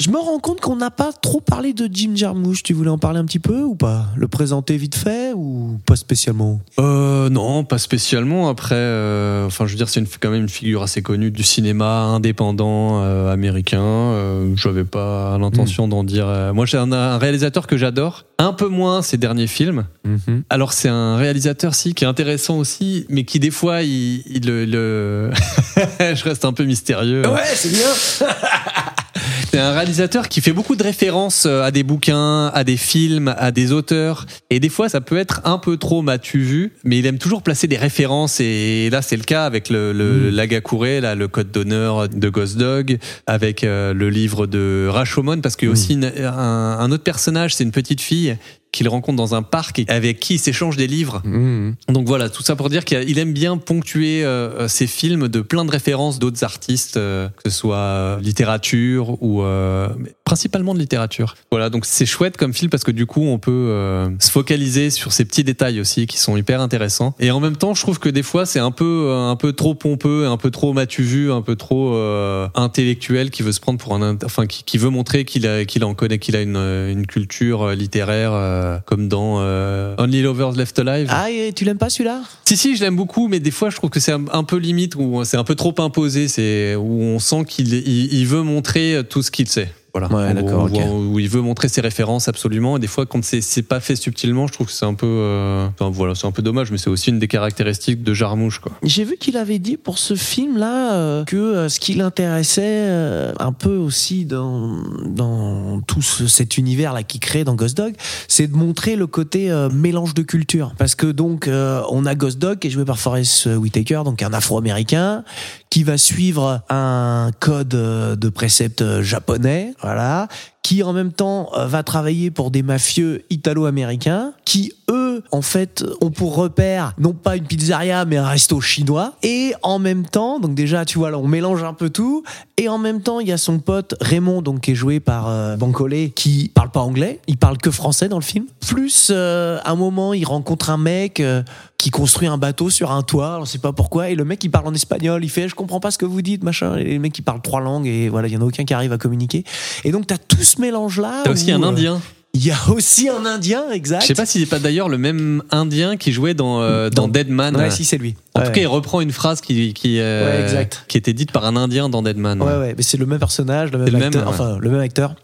Je me rends compte qu'on n'a pas trop parlé de Jim Jarmusch. Tu voulais en parler un petit peu ou pas? Le présenter vite fait ou pas spécialement? Euh, non, pas spécialement. Après, euh, enfin, je veux dire, c'est quand même une figure assez connue du cinéma indépendant euh, américain. Euh, J'avais pas l'intention d'en dire. euh, Moi, j'ai un, un réalisateur que j'adore, un peu moins ses derniers films. Alors, c'est un réalisateur, si, qui est intéressant aussi, mais qui des fois, il, il le, le- *laughs* je reste un peu mystérieux. Ouais, c'est bien. *laughs* C'est un réalisateur qui fait beaucoup de références euh, à des bouquins, à des films, à des auteurs. Et des fois, ça peut être un peu trop m'as-tu vu, mais il aime toujours placer des références. Et là, c'est le cas avec le, le Mm. l'Agakure, là, le code d'honneur de Ghost Dog, avec euh, le livre de Rashomon, parce qu'il y a Mm. aussi une- un, un autre personnage, c'est une petite fille qu'il rencontre dans un parc et avec qui il s'échange des livres. Mmh. Donc voilà, tout ça pour dire qu'il il aime bien ponctuer euh, ses films de plein de références d'autres artistes, euh, que ce soit euh, littérature ou euh, principalement de littérature. Voilà, donc c'est chouette comme film parce que du coup on peut euh, se focaliser sur ces petits détails aussi qui sont hyper intéressants. Et en même temps, je trouve que des fois c'est un peu euh, un peu trop pompeux, un peu trop m'as-tu vu, un peu trop euh, intellectuel qui veut se prendre pour un enfin qui, qui veut montrer qu'il a qu'il en connaît, qu'il a une, une culture euh, littéraire euh, comme dans euh, Only Lovers Left Alive. Ah, et tu l'aimes pas celui-là? Si si, je l'aime beaucoup, mais des fois je trouve que c'est un, un peu limite ou c'est un peu trop imposé. C'est où on sent qu'il il, il veut montrer tout ce qu'il sait. Voilà. Ouais, Où- d'accord, où, ok. où il veut montrer ses références absolument. Et des fois, quand c'est pas fait subtilement, je trouve que c'est un peu, euh, enfin, voilà, c'est un peu dommage. Mais c'est aussi une des caractéristiques de Jarmouche, quoi. J'ai vu qu'il avait dit pour ce film-là euh, que euh, ce qui l'intéressait euh, un peu aussi dans, dans tout ce- cet univers-là qu'il crée dans Ghost Dog, c'est de montrer le côté euh, mélange de culture. Parce que donc, euh, on a Ghost Dog qui est joué par Forrest Whitaker, donc un afro-américain, qui va suivre un code de précepte euh, japonais, voilà, qui en même temps euh, va travailler pour des mafieux italo-américains, qui eux, en fait, ont pour repère non pas une pizzeria, mais un resto chinois. Et en même temps, donc déjà, tu vois, là, on mélange un peu tout. Et en même temps, il y a son pote Raymond, donc qui est joué par euh, Bancolé, qui parle pas anglais, il parle que français dans le film. Plus, euh, un moment, il rencontre un mec. euh, qui construit un bateau sur un toit, on sait pas pourquoi, et le mec il parle en espagnol, il fait je comprends pas ce que vous dites, machin, et le mec il parle trois langues, et voilà, il y en a aucun qui arrive à communiquer. Et donc t'as tout ce mélange là. T'as aussi un Indien. Il y a aussi un Indien, exact. Je sais pas si c'est pas d'ailleurs le même Indien qui jouait dans euh, dans Dans- Deadman. Ouais, si c'est lui. En Ouais, tout cas, il reprend une phrase qui qui euh, Ouais, exact. qui était dite par un Indien dans Deadman. Ouais, ouais, mais c'est le même personnage, le même le acteur, même, enfin le même acteur.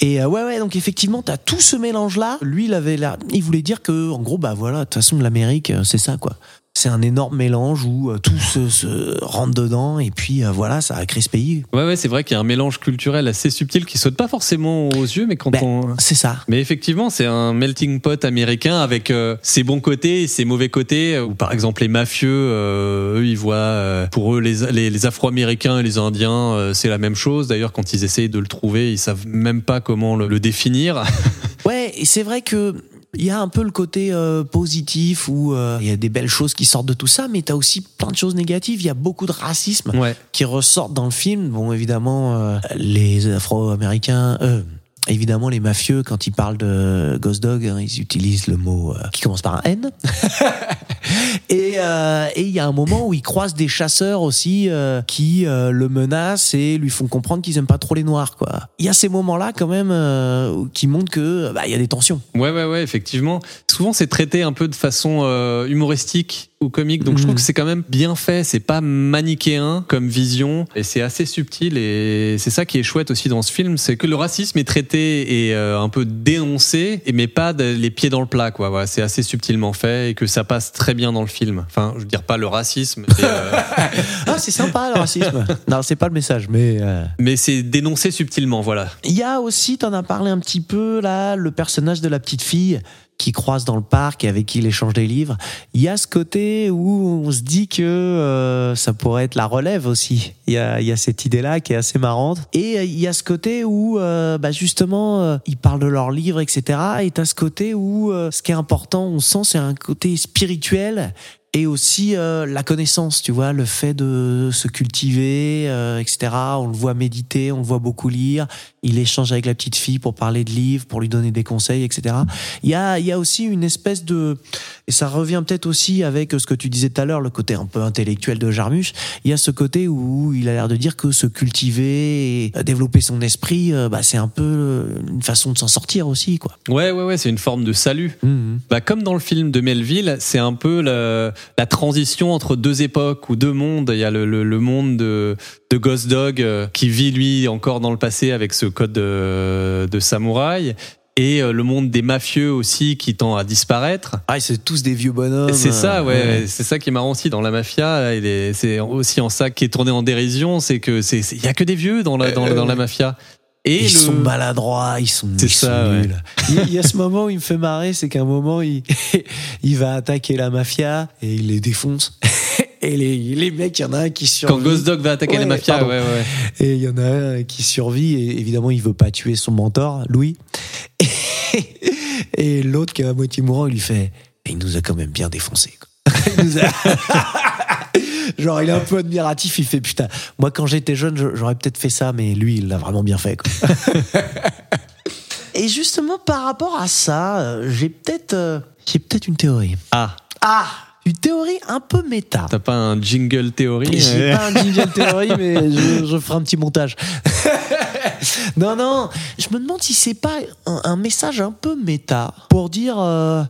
Et euh, ouais, ouais, donc effectivement, t'as tout ce mélange-là. Lui, il avait là, il voulait dire que, en gros, bah voilà, de toute façon, l'Amérique, euh, c'est ça, quoi. C'est un énorme mélange où euh, tout se, se rentre dedans et puis euh, voilà, ça a créé ce pays. Ouais, ouais, c'est vrai qu'il y a un mélange culturel assez subtil qui saute pas forcément aux yeux, mais quand Ben, on. C'est ça. Mais effectivement, c'est un melting pot américain avec euh, ses bons côtés et ses mauvais côtés. Où par exemple, les mafieux, euh, eux, ils voient, euh, pour eux, les, les, les Afro-Américains et les Indiens, euh, c'est la même chose. D'ailleurs, quand ils essayent de le trouver, ils savent même pas comment le, le définir. Ouais, et c'est vrai que il y a un peu le côté euh, positif où euh, il y a des belles choses qui sortent de tout ça, mais t'as aussi plein de choses négatives. Il y a beaucoup de racisme Ouais. qui ressortent dans le film. Bon, évidemment, euh, les Afro-Américains. Euh, Évidemment, les mafieux, quand ils parlent de Ghost Dog, hein, ils utilisent le mot euh, qui commence par un N. *laughs* et euh, et il y a un moment où ils croisent des chasseurs aussi euh, qui euh, le menacent et lui font comprendre qu'ils aiment pas trop les noirs. quoi. Il y a ces moments-là quand même euh, qui montrent que bah, il y a des tensions. Ouais, ouais, ouais, effectivement. Souvent, c'est traité un peu de façon euh, humoristique ou comique, donc je trouve Mhm. que c'est quand même bien fait. C'est pas manichéen comme vision, et c'est assez subtil. Et c'est ça qui est chouette aussi dans ce film, c'est que le racisme est traité et euh, un peu dénoncé, mais pas de- les pieds dans le plat, quoi. Voilà, c'est assez subtilement fait et que ça passe très bien dans le film. Enfin, je veux dire pas le racisme, mais, euh, *laughs* Ah, c'est sympa le racisme. non, c'est pas le message, mais. euh, mais c'est dénoncé subtilement, voilà. Il y a aussi, t'en as parlé un petit peu là, le personnage de la petite fille qui croise dans le parc et avec qui il échange des livres. Il y a ce côté où on se dit que euh, ça pourrait être la relève aussi. Il y a, y a cette idée-là qui est assez marrante. Et euh, il y a ce côté où, euh, bah justement, euh, ils parlent de leurs livres, etc. Et t'as ce côté où, euh, ce qui est important, on sent, c'est un côté spirituel et aussi euh, la connaissance, tu vois, le fait de se cultiver, euh, etc. On le voit méditer, on le voit beaucoup lire. Il échange avec la petite fille pour parler de livres, pour lui donner des conseils, etc. Il y a, il y a aussi une espèce de, et ça revient peut-être aussi avec ce que tu disais tout à l'heure, le côté un peu intellectuel de Jarmusch. Il y a ce côté où il a l'air de dire que se cultiver et développer son esprit, euh, bah, c'est un peu une façon de s'en sortir aussi, quoi. Ouais, ouais, ouais, c'est une forme de salut. Mhm. Bah, comme dans le film de Melville, c'est un peu le- la transition entre deux époques ou deux mondes. Il y a le, le- le monde de, de Ghost Dog euh, qui vit lui encore dans le passé avec ce code de, de samouraï. Et euh, le monde des mafieux aussi qui tend à disparaître. Ah, c'est tous des vieux bonhommes. C'est ça, ouais, Ouais. c'est ça qui est marrant aussi dans la mafia. C'est aussi en ça qui est tourné en dérision, c'est que c'est, il y a que des vieux dans la, dans, Euh, dans la mafia. Et ils le- sont maladroits, ils sont, C'est ils ça, nuls. Il y a- il y a ce moment où il me fait marrer, c'est qu'à un moment, il, *laughs* il va attaquer la mafia et il les défonce. *laughs* Et les, les mecs, il y en a un qui survit. Quand Ghost Dog va attaquer Ouais, la mafia, ouais, ouais. Et il y en a un qui survit et évidemment il veut pas tuer son mentor, Louis. Et, *laughs* et l'autre qui est à moitié mourant, il lui fait Il nous a quand même bien défoncé. quoi. Il nous a- Genre il est un peu admiratif, il fait putain, moi quand j'étais jeune je- j'aurais peut-être fait ça, mais lui il l'a vraiment bien fait. quoi. *laughs* Et justement par rapport à ça, euh, j'ai peut-être euh, j'ai peut-être une théorie. Ah, Ah, une théorie un peu méta. t'as pas un jingle théorie J'ai pas un jingle théorie, mais *laughs* je, je ferai un petit montage. *laughs* non, non, je me demande si c'est pas un, un message un peu méta pour dire. euh,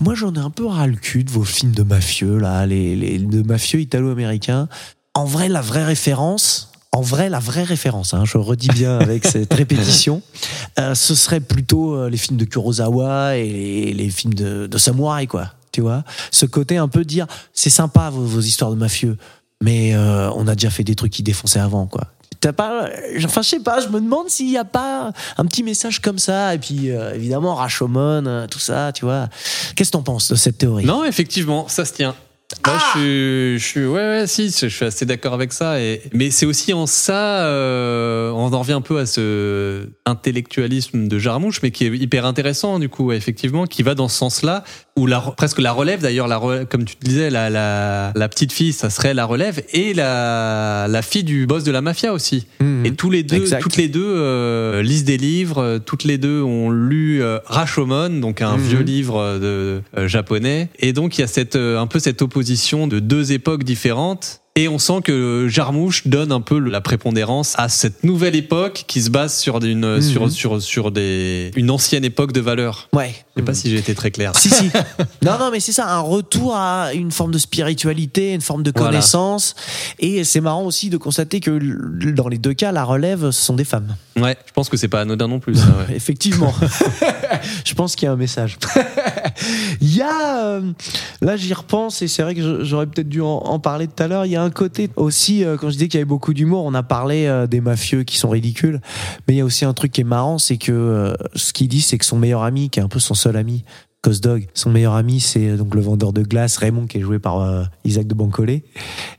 moi, j'en ai un peu ras le cul de vos films de mafieux, là, les, les de mafieux italo-américains. En vrai, la vraie référence, en vrai, la vraie référence, hein, je redis bien avec *laughs* cette répétition, euh, ce serait plutôt euh, les films de Kurosawa et les, les films de, de samouraï, quoi. Tu vois Ce côté un peu dire, c'est sympa vos, vos histoires de mafieux, mais euh, on a déjà fait des trucs qui défonçaient avant, quoi. T'as pas, enfin, je sais pas, je me demande s'il y a pas un petit message comme ça, et puis euh, évidemment Rashomon, euh, tout ça, tu vois. Qu'est-ce que t'en penses de cette théorie? Non, effectivement, ça se tient. Moi, je suis, je suis, ouais, ouais, si, je suis assez d'accord avec ça. Et, mais c'est aussi en ça, euh, on en revient un peu à ce intellectualisme de Jarmouche, mais qui est hyper intéressant, du coup, ouais, effectivement, qui va dans ce sens-là, ou la, presque la relève, d'ailleurs, la, comme tu te disais, la, la, la petite fille, ça serait la relève, et la, la fille du boss de la mafia aussi. Et tous les deux, Exact. toutes les deux euh, lisent des livres. euh, Toutes les deux ont lu euh, Rashomon, donc un Mhm. vieux livre de euh, japonais. Et donc il y a cette un peu cette opposition de deux époques différentes. Et on sent que Jarmouche donne un peu la prépondérance à cette nouvelle époque qui se base sur une Mhm. sur sur sur des une ancienne époque de valeurs. Ouais. Je sais pas si j'ai été très clair. Si, si. *laughs* non, non, mais c'est ça, un retour à une forme de spiritualité, une forme de Voilà. connaissance. Et c'est marrant aussi de constater que dans les deux cas, la relève, ce sont des femmes. Ouais, je pense que c'est pas anodin non plus. *laughs* Effectivement. *laughs* je pense qu'il y a un message. *laughs* Il y a, euh, là j'y repense et c'est vrai que j'aurais peut-être dû en, parler tout à l'heure. Il y a un côté aussi, euh, quand je dis qu'il y avait beaucoup d'humour, on a parlé euh, des mafieux qui sont ridicules, mais il y a aussi un truc qui est marrant, c'est que ce qu'il dit, c'est que son meilleur ami, qui est un peu son seul ami, Cos Dog, son meilleur ami, c'est euh, donc le vendeur de glace Raymond qui est joué par euh, Isaac de Bancolé.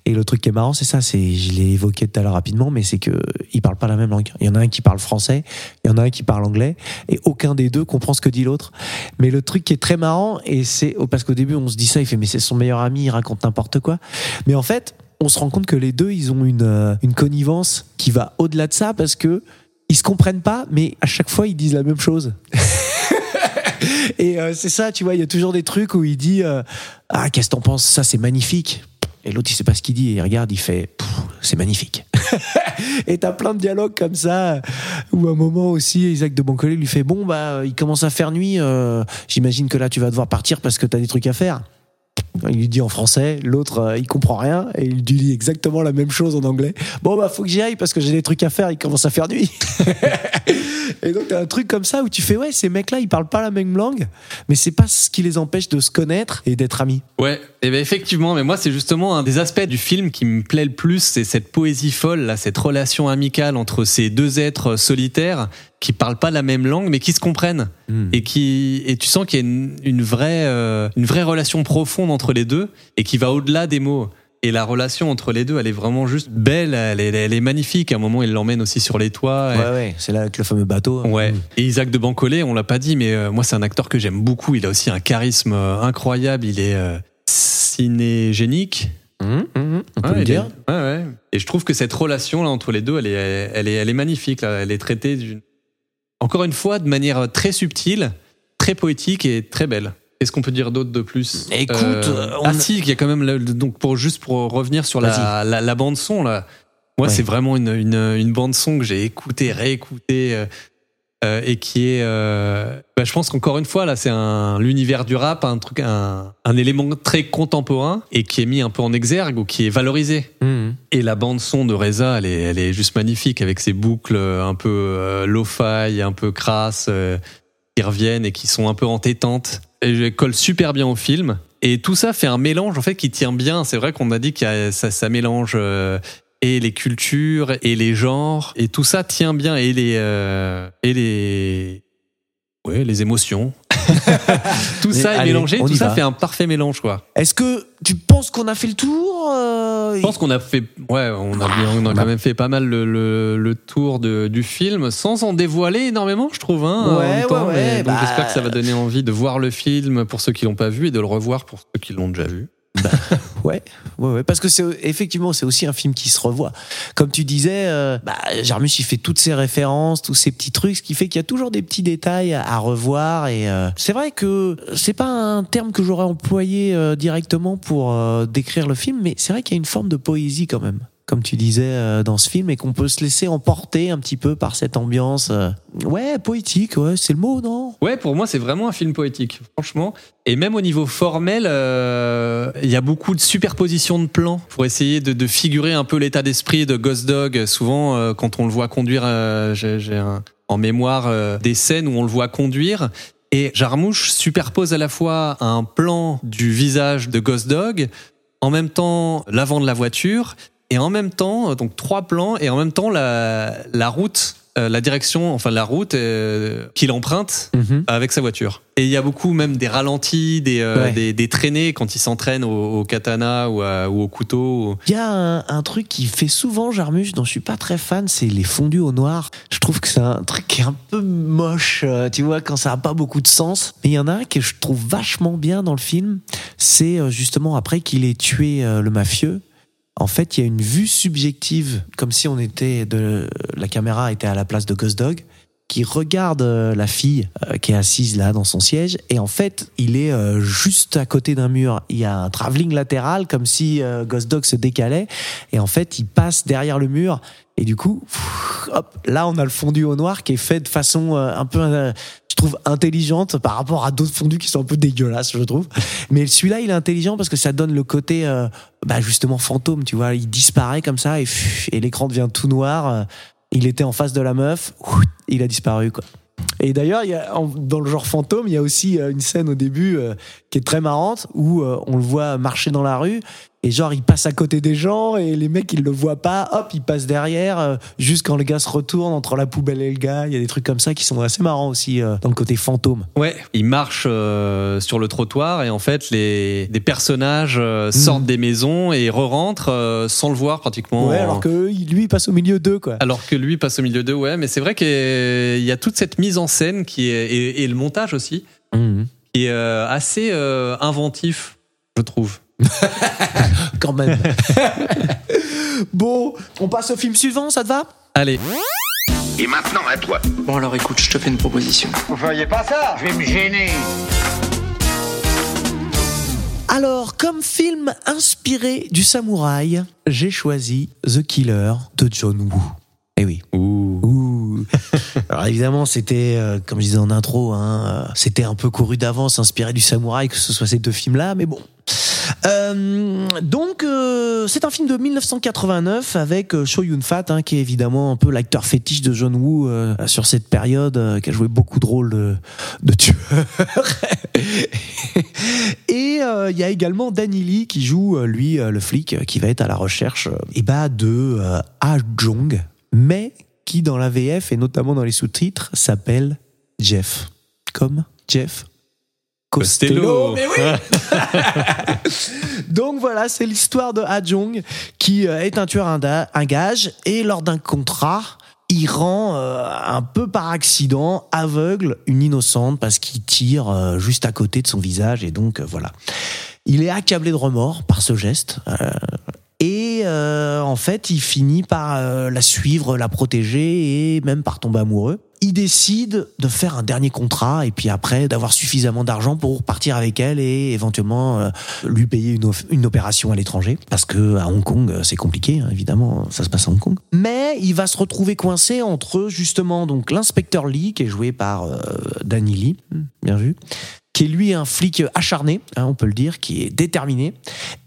Et le truc qui est marrant, c'est ça, c'est, je l'ai évoqué tout à l'heure rapidement, mais c'est que ils parlent pas la même langue. Il y en a un qui parle français, il y en a un qui parle anglais, et aucun des deux comprend ce que dit l'autre. Mais le truc qui est très marrant, et c'est oh, parce qu'au début on se dit ça, il fait mais c'est son meilleur ami, il raconte n'importe quoi. Mais en fait, on se rend compte que les deux, ils ont une euh, une connivence qui va au-delà de ça parce que ils se comprennent pas, mais à chaque fois ils disent la même chose. *laughs* Et euh, c'est ça, tu vois, il y a toujours des trucs où il dit euh, Ah, qu'est-ce que t'en penses? Ça, c'est magnifique. Et l'autre, il sait pas ce qu'il dit. Il regarde, il fait C'est magnifique. *laughs* et t'as plein de dialogues comme ça. À un moment aussi, Isaac de Boncolet lui fait Bon, bah, il commence à faire nuit. euh, J'imagine que là, tu vas devoir partir parce que t'as des trucs à faire. Il lui dit en français, l'autre euh, il comprend rien et il lui dit exactement la même chose en anglais. Bon bah faut que j'y aille parce que j'ai des trucs à faire, il commence à faire nuit. *laughs* et donc t'as un truc comme ça où tu fais ouais ces mecs là ils parlent pas la même langue, mais c'est pas ce qui les empêche de se connaître et d'être amis. Ouais, et ben effectivement, mais moi c'est justement un des aspects du film qui me plaît le plus, c'est cette poésie folle, cette relation amicale entre ces deux êtres solitaires qui parlent pas la même langue mais qui se comprennent et qui et tu sens qu'il y a une, une vraie euh, une vraie relation profonde entre les deux et qui va au-delà des mots. Et la relation entre les deux, elle est vraiment juste belle, elle est, elle est magnifique. À un moment, il l'emmène aussi sur les toits. et- Ouais ouais, c'est là avec le fameux bateau. Ouais. Et Isaac de Bancolé, on l'a pas dit, mais euh, moi c'est un acteur que j'aime beaucoup. Il a aussi un charisme euh, incroyable. Il est euh, cinégénique. Mmh, mmh, on peut Ouais, le dire. est- ouais, ouais. Et je trouve que cette relation là entre les deux, elle est, elle est, elle est magnifique. Là. Elle est traitée d'une, encore une fois, de manière très subtile, très poétique et très belle. Qu'est-ce qu'on peut dire d'autre de plus? Écoute, euh, on- ah si, il y a quand même le- donc pour juste pour revenir sur la, la, la bande son là. Moi, Ouais. c'est vraiment une, une, une bande son que j'ai écoutée, réécoutée. Euh, et qui est, euh, bah, je pense qu'encore une fois là, c'est un l'univers du rap, un truc, un, un élément très contemporain et qui est mis un peu en exergue ou qui est valorisé. Mmh. Et la bande son de Reza, elle est, elle est juste magnifique avec ses boucles euh, un peu euh, lo-fi, un peu crasses, qui reviennent et qui sont un peu entêtantes. Et elle colle super bien au film. Et tout ça fait un mélange en fait qui tient bien. C'est vrai qu'on a dit que ça, ça mélange euh, et les cultures et les genres et tout ça tient bien. Et les euh, et les ouais les émotions. *laughs* Tout Mais ça est mélangé tout ça va. fait un parfait mélange quoi. Est-ce que tu penses qu'on a fait le tour euh, je pense qu'on a fait ouais on a bien on a quand même fait pas mal le, le, le tour de, du film sans en dévoiler énormément je trouve hein, Ouais, ouais, ouais, donc bah- j'espère que ça va donner envie de voir le film pour ceux qui l'ont pas vu et de le revoir pour ceux qui l'ont déjà vu *laughs* Ouais, ouais, ouais, parce que c'est effectivement c'est aussi un film qui se revoit. Comme tu disais, euh, bah, Jarmus il fait toutes ses références, tous ces petits trucs, ce qui fait qu'il y a toujours des petits détails à, à revoir. Et euh, c'est vrai que c'est pas un terme que j'aurais employé euh, directement pour euh, décrire le film, mais c'est vrai qu'il y a une forme de poésie quand même. Comme tu disais euh, dans ce film, et qu'on peut se laisser emporter un petit peu par cette ambiance. euh, ouais, poétique, ouais, c'est le mot, non? Ouais, pour moi, c'est vraiment un film poétique, franchement. Et même au niveau formel, euh, il y a beaucoup de superposition de plans pour essayer de, figurer un peu l'état d'esprit de Ghost Dog. Souvent, quand on le voit conduire, j'ai en mémoire des scènes où on le voit conduire. Et Jarmouche superpose à la fois un plan du visage de Ghost Dog, en même temps l'avant de la voiture, et en même temps, donc trois plans, et en même temps la, la route, euh, la direction, enfin la route euh, qu'il emprunte avec sa voiture. Et il y a beaucoup même des ralentis, des, euh, Ouais. des, des traînées quand il s'entraîne au, au katana ou, à- ou au couteau. Il y a un, un truc qui fait souvent Jarmusch, dont je suis pas très fan, c'est les fondus au noir. Je trouve que c'est un truc qui est un peu moche, euh, tu vois, quand ça a pas beaucoup de sens. Mais il y en a un que je trouve vachement bien dans le film. C'est justement après qu'il ait tué le mafieux. En fait, il y a une vue subjective, comme si on était de la caméra était à la place de Ghost Dog, qui regarde euh, la fille euh, qui est assise là dans son siège. Et en fait, il est euh, juste à côté d'un mur. Il y a un travelling latéral, comme si Ghost Dog se décalait. Et en fait, il passe derrière le mur. Et du coup, hop, là, on a le fondu au noir qui est fait de façon euh, un peu, euh, je trouve, intelligente par rapport à d'autres fondus qui sont un peu dégueulasses, je trouve. Mais celui-là, il est intelligent parce que ça donne le côté, euh, bah, justement, fantôme, tu vois. Il disparaît comme ça et, l'écran devient tout noir. Il était en face de la meuf, il a disparu, quoi. Et d'ailleurs, dans le genre fantôme, il y a aussi une scène au début qui est très marrante où on le voit marcher dans la rue et genre il passe à côté des gens et les mecs ils le voient pas, hop, il passe derrière euh, juste quand le gars se retourne entre la poubelle et le gars. Il y a des trucs comme ça qui sont assez marrants aussi euh, dans le côté fantôme. Ouais, il marche euh, sur le trottoir et en fait les des personnages euh, sortent des maisons et re-rentrent sans le voir pratiquement. Ouais, alors que il- lui il passe au milieu d'eux quoi. Alors que lui passe au milieu d'eux, ouais, mais c'est vrai qu'il y a toute cette mise en scène qui est, et, et le montage aussi, qui est assez inventif, je trouve. *laughs* Quand même. *laughs* bon, on passe au film suivant, ça te va? Allez, Et maintenant à toi. Bon alors écoute, je te fais une proposition. Vous feriez pas ça? Je vais me gêner. Alors, comme film inspiré du samouraï, j'ai choisi The Killer de John Woo. Eh oui. Ouh. *laughs* Alors évidemment, c'était, euh, comme je disais en intro, hein, euh, c'était un peu couru d'avance, inspiré du samouraï, que ce soit ces deux films-là, mais bon. Euh, donc, c'est un film de 1989 avec Cho Yun-fat, hein, qui est évidemment un peu l'acteur fétiche de John Woo sur cette période, qui a joué beaucoup de rôles de, de tueur. *laughs* Et il y a également Danny Lee qui joue, lui, le flic, qui va être à la recherche euh, eh ben, de Ah Jong, mais qui dans la VF et notamment dans les sous-titres s'appelle Jeff. Comme Jeff Costello. Costello. Mais oui *laughs* Donc voilà, c'est l'histoire de Ah Jong qui euh, est un tueur à gage et lors d'un contrat, il rend euh, un peu par accident aveugle une innocente parce qu'il tire euh, juste à côté de son visage et donc euh, voilà. Il est accablé de remords par ce geste. Et euh, en fait, il finit par euh, la suivre, la protéger et même par tomber amoureux. Il décide de faire un dernier contrat et puis après d'avoir suffisamment d'argent pour partir avec elle et éventuellement euh, lui payer une, opération à l'étranger parce que à Hong Kong euh, c'est compliqué hein, évidemment ça se passe à Hong Kong. Mais il va se retrouver coincé entre justement donc l'inspecteur Lee qui est joué par euh, Danny Lee, bien vu, qui est lui un flic acharné, hein, on peut le dire, qui est déterminé,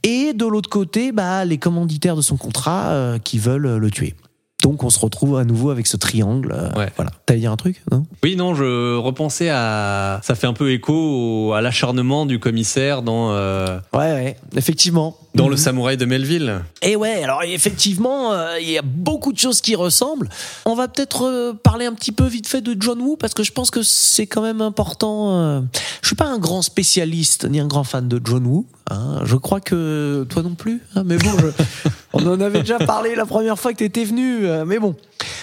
et de l'autre côté, bah, les commanditaires de son contrat euh, qui veulent le tuer. Donc on se retrouve à nouveau avec ce triangle. euh, Ouais. Voilà. T'allais dire un truc non? Oui, non, je repensais à. Ça fait un peu écho au- à l'acharnement du commissaire dans, euh, Ouais, ouais, effectivement. dans Mhm. le samouraï de Melville. Et ouais, alors effectivement, euh, il y a beaucoup de choses qui ressemblent. On va peut-être euh, parler un petit peu vite fait de John Woo parce que je pense que c'est quand même important. Je suis pas un grand spécialiste ni un grand fan de John Woo. Hein. Je crois que toi non plus. hein, mais bon, je- *laughs* on en avait déjà parlé la première fois que tu étais venu. euh, mais bon.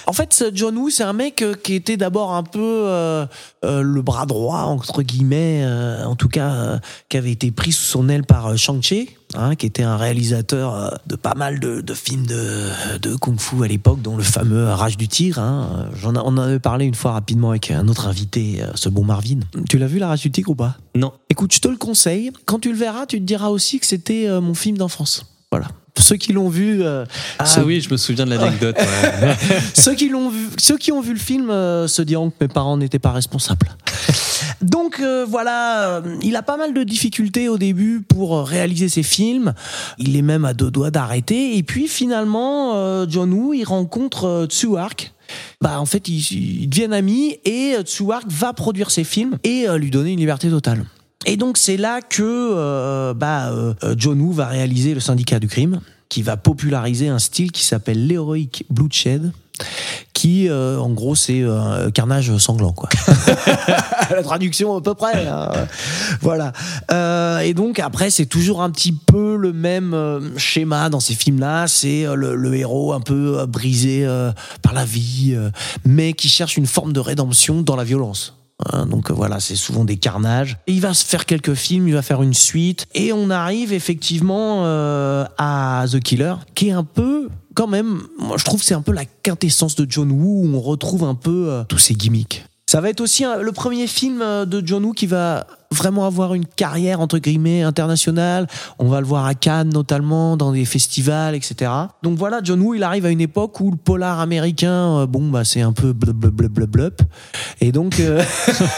En fait, John Woo, c'est un mec euh, qui était d'abord un peu euh, euh, le bras droit, entre guillemets, euh, en tout cas, qui avait été pris sous son aile par Shang-Chi, hein, qui était un réalisateur euh, de pas mal de, de films de, de kung-fu à l'époque, dont le fameux Rage du Tigre. Hein. J'en on en avait parlé une fois rapidement avec un autre invité, euh, ce bon Marvin. Tu l'as vu, la Rage du Tigre ou pas? Non. Écoute, je te le conseille. Quand tu le verras, tu te diras aussi que c'était euh, mon film d'enfance. Voilà. Ceux qui l'ont vu, euh, Ah ceux- oui, je me souviens de l'anecdote. ouais. *laughs* ceux qui l'ont vu, ceux qui ont vu le film euh, se diront que mes parents n'étaient pas responsables. Donc euh, voilà, euh, il a pas mal de difficultés au début pour euh, réaliser ses films. Il est même à deux doigts d'arrêter. Et puis finalement, euh, John Woo, il rencontre euh, Tsuark. Bah en fait, ils, ils deviennent amis et Tsuark va produire ses films et lui donner une liberté totale. Et donc c'est là que euh, bah, euh, John Woo va réaliser le syndicat du crime, qui va populariser un style qui s'appelle l'heroic bloodshed, qui euh, en gros c'est euh, carnage sanglant quoi. *laughs* La traduction à peu près. hein. Voilà. Euh, et donc après c'est toujours un petit peu le même euh, schéma dans ces films-là. C'est euh, le, le héros un peu brisé euh, par la vie, mais qui cherche une forme de rédemption dans la violence. Hein, donc euh, voilà, c'est souvent des carnages. Et il va se faire quelques films, il va faire une suite, et on arrive effectivement euh, à The Killer, qui est un peu, quand même, moi je trouve c'est un peu la quintessence de John Woo, où on retrouve un peu euh, tous ses gimmicks. Ça va être aussi le premier film de John Woo qui va vraiment avoir une carrière entre guillemets internationale. On va le voir à Cannes notamment, dans des festivals, etc. Donc voilà, John Woo, il arrive à une époque où le polar américain, euh, bon bah c'est un peu blub. Et donc euh,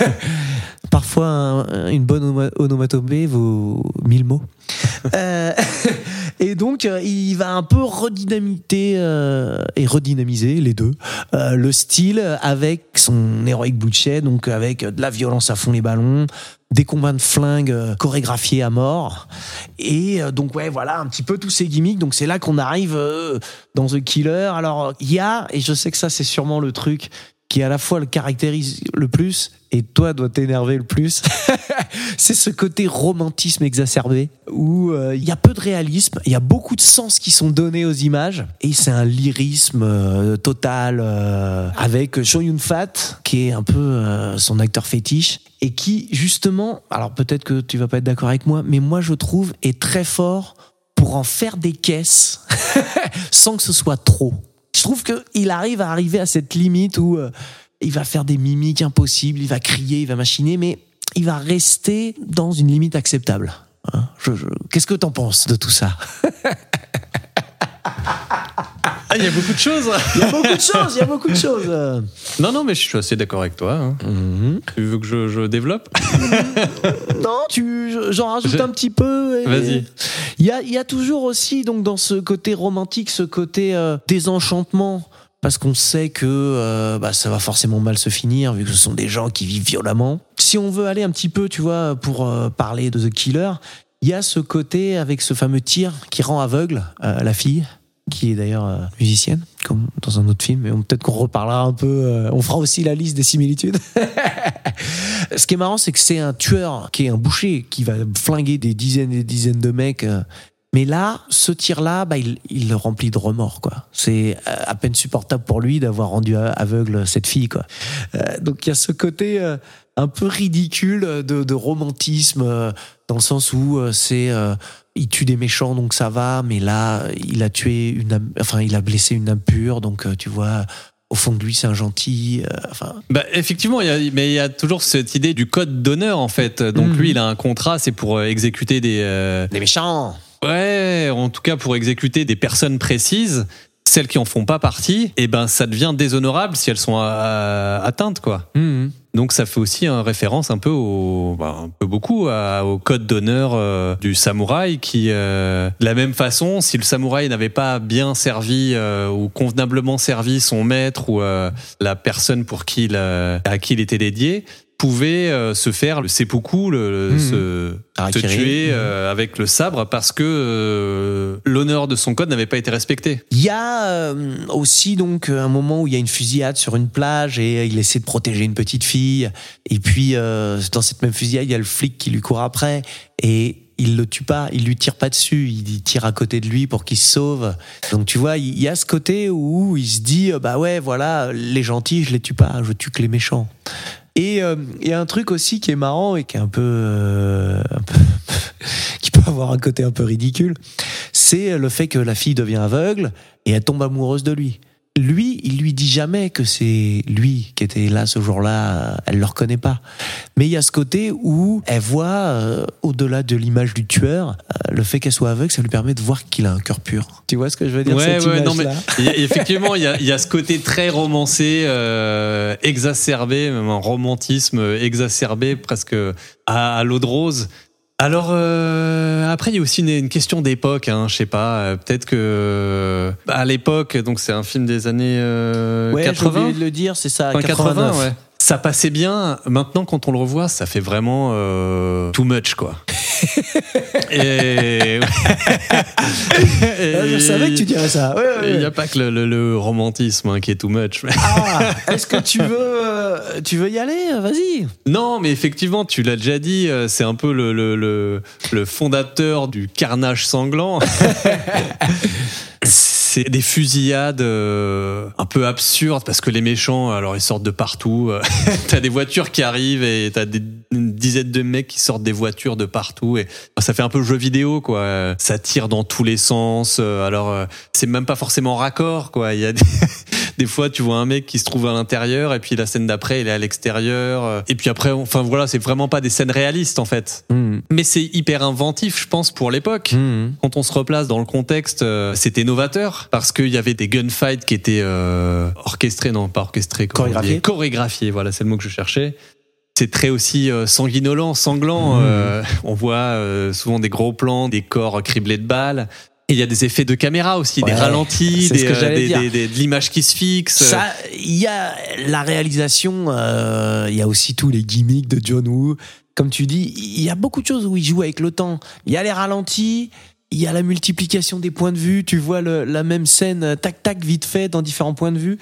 *laughs* parfois un- une bonne oma- onomatopée vaut mille mots. Euh, *laughs* et donc, euh, il va un peu redynamiter euh, et redynamiser les deux euh, le style avec son Heroic Bloodshed, donc avec de la violence à fond les ballons, des combats de flingues euh, chorégraphiés à mort. Et euh, donc, ouais, voilà, un petit peu tous ces gimmicks. Donc, c'est là qu'on arrive euh, dans The Killer. Alors, il y a, et je sais que ça, c'est sûrement le truc qui à la fois le caractérise le plus et toi doit t'énerver le plus, *laughs* c'est ce côté romantisme exacerbé où euh, il y a peu de réalisme, il y a beaucoup de sens qui sont donnés aux images et c'est un lyrisme euh, total euh, avec Chow Yun Fat qui est un peu euh, son acteur fétiche et qui justement, alors peut-être que tu vas pas être d'accord avec moi, mais moi je trouve est très fort pour en faire des caisses *laughs* sans que ce soit trop. Je trouve qu'il arrive à arriver à cette limite où euh, il va faire des mimiques impossibles, il va crier, il va machiner, mais il va rester dans une limite acceptable. Hein, Qu'est-ce que t'en penses de tout ça? *laughs* Ah, il y a beaucoup de choses. *laughs* Il y a beaucoup de choses, il y a beaucoup de choses. Non, non, mais je suis assez d'accord avec toi. hein. Mhm. Tu veux que je, je développe? *laughs* Non, tu, j'en rajoute Je- un petit peu. Vas-y. Il y a, il y a toujours aussi donc dans ce côté romantique, ce côté euh, désenchantement. Parce qu'on sait que euh, bah, ça va forcément mal se finir, vu que ce sont des gens qui vivent violemment. Si on veut aller un petit peu, tu vois, pour euh, parler de The Killer, il y a ce côté avec ce fameux tir qui rend aveugle euh, la fille, qui est d'ailleurs euh, musicienne, comme dans un autre film. Et peut-être qu'on reparlera un peu. euh, on fera aussi la liste des similitudes. *laughs* Ce qui est marrant, c'est que c'est un tueur qui est un boucher qui va flinguer des dizaines et des dizaines de mecs. euh, mais là, ce tir-là, bah, il, le remplit de remords. C'est à peine supportable pour lui d'avoir rendu aveugle cette fille, donc il y a ce côté un peu ridicule de, romantisme, dans le sens où c'est il tue des méchants, donc ça va, mais là, il a tué une, âme- enfin, il a blessé une âme pure, donc euh, tu vois. Au fond de lui, c'est un gentil. euh, enfin, Bah, effectivement, il y a, mais il y a toujours cette idée du code d'honneur en fait. Donc Mhm. lui, il a un contrat, c'est pour euh, exécuter des, euh, des méchants. ouais, en tout cas pour exécuter des personnes précises. Celles qui en font pas partie, et ben ça devient déshonorable si elles sont atteintes, quoi. Mhm. Donc ça fait aussi une référence un peu au, bah, un peu beaucoup à- au code d'honneur euh, du samouraï qui, euh, de la même façon, si le samouraï n'avait pas bien servi euh, ou convenablement servi son maître ou la personne pour qui il, à qui il était dédié, pouvait euh, se faire le seppuku, le, le- Mhm. se, se tuer euh, avec le sabre parce que euh, l'honneur de son code n'avait pas été respecté. Il y a euh, aussi donc un moment où il y a une fusillade sur une plage et il essaie de protéger une petite fille. Et puis euh, dans cette même fusillade, il y a le flic qui lui court après et il le tue pas, il lui tire pas dessus, il tire à côté de lui pour qu'il se sauve. Donc tu vois, il y a ce côté où il se dit euh, bah ouais voilà les gentils je les tue pas, je tue que les méchants. Et euh, un truc aussi qui est marrant et qui est euh, un peu *laughs* qui peut avoir un côté un peu ridicule, c'est le fait que la fille devient aveugle et elle tombe amoureuse de lui. Lui, il lui dit jamais que c'est lui qui était là ce jour-là. Elle le reconnaît pas. Mais il y a ce côté où elle voit, euh, au-delà de l'image du tueur, euh, le fait qu'elle soit aveugle, ça lui permet de voir qu'il a un cœur pur. Tu vois ce que je veux dire Ouais, cette ouais, non, mais y a- effectivement, il y a, il y a ce côté très romancé, euh, exacerbé, même un romantisme exacerbé, presque à, à l'eau de rose. Alors euh, après, il y a aussi une, une question d'époque. Hein, je sais pas, euh, peut-être que bah, à l'époque, donc c'est un film des années euh, Ouais, j'ai 80. oublié de le dire, c'est ça, Enfin, 89. ouais. Ça passait bien. Maintenant, quand on le revoit, ça fait vraiment euh, too much, quoi. Et... *laughs* Ah, je savais que tu dirais ça. Ouais, Il n'y ouais. a pas que le, le- le romantisme hein, qui est too much. Ah, est-ce que tu veux, euh, tu veux y aller Vas-y. Non, mais effectivement, tu l'as déjà dit, euh, c'est un peu le, le fondateur du carnage sanglant. *laughs* C'est des fusillades euh, un peu absurdes parce que les méchants, alors ils sortent de partout. Euh, *laughs* t'as des voitures qui arrivent et t'as des, une dizaine de mecs qui sortent des voitures de partout et ça fait un peu jeu vidéo quoi. Ça tire dans tous les sens. Euh, Alors euh, c'est même pas forcément raccord quoi. Il y a des, des fois tu vois un mec qui se trouve à l'intérieur et puis la scène d'après il est à l'extérieur. Euh, Et puis après, enfin voilà, c'est vraiment pas des scènes réalistes en fait. Mais c'est hyper inventif, je pense, pour l'époque. Quand on se replace dans le contexte, euh, c'était novateur parce qu'il y avait des gunfights qui étaient euh, orchestrés, non pas orchestrés, Chorégraphiés. chorégraphiés. Voilà, c'est le mot que je cherchais. C'est très aussi euh, sanguinolent, sanglant. euh, *laughs* on voit souvent des gros plans, des corps criblés de balles. Et il y a des effets de caméra aussi, des Ouais, ralentis, des, euh, des- des- des- de l'image qui se fixe. Ça, il y a la réalisation, euh, il y a aussi tous les gimmicks de John Woo. Comme tu dis, il y a beaucoup de choses où il joue avec le temps. Il y a les ralentis, il y a la multiplication des points de vue. Tu vois le- la même scène, tac tac, vite fait, dans différents points de vue.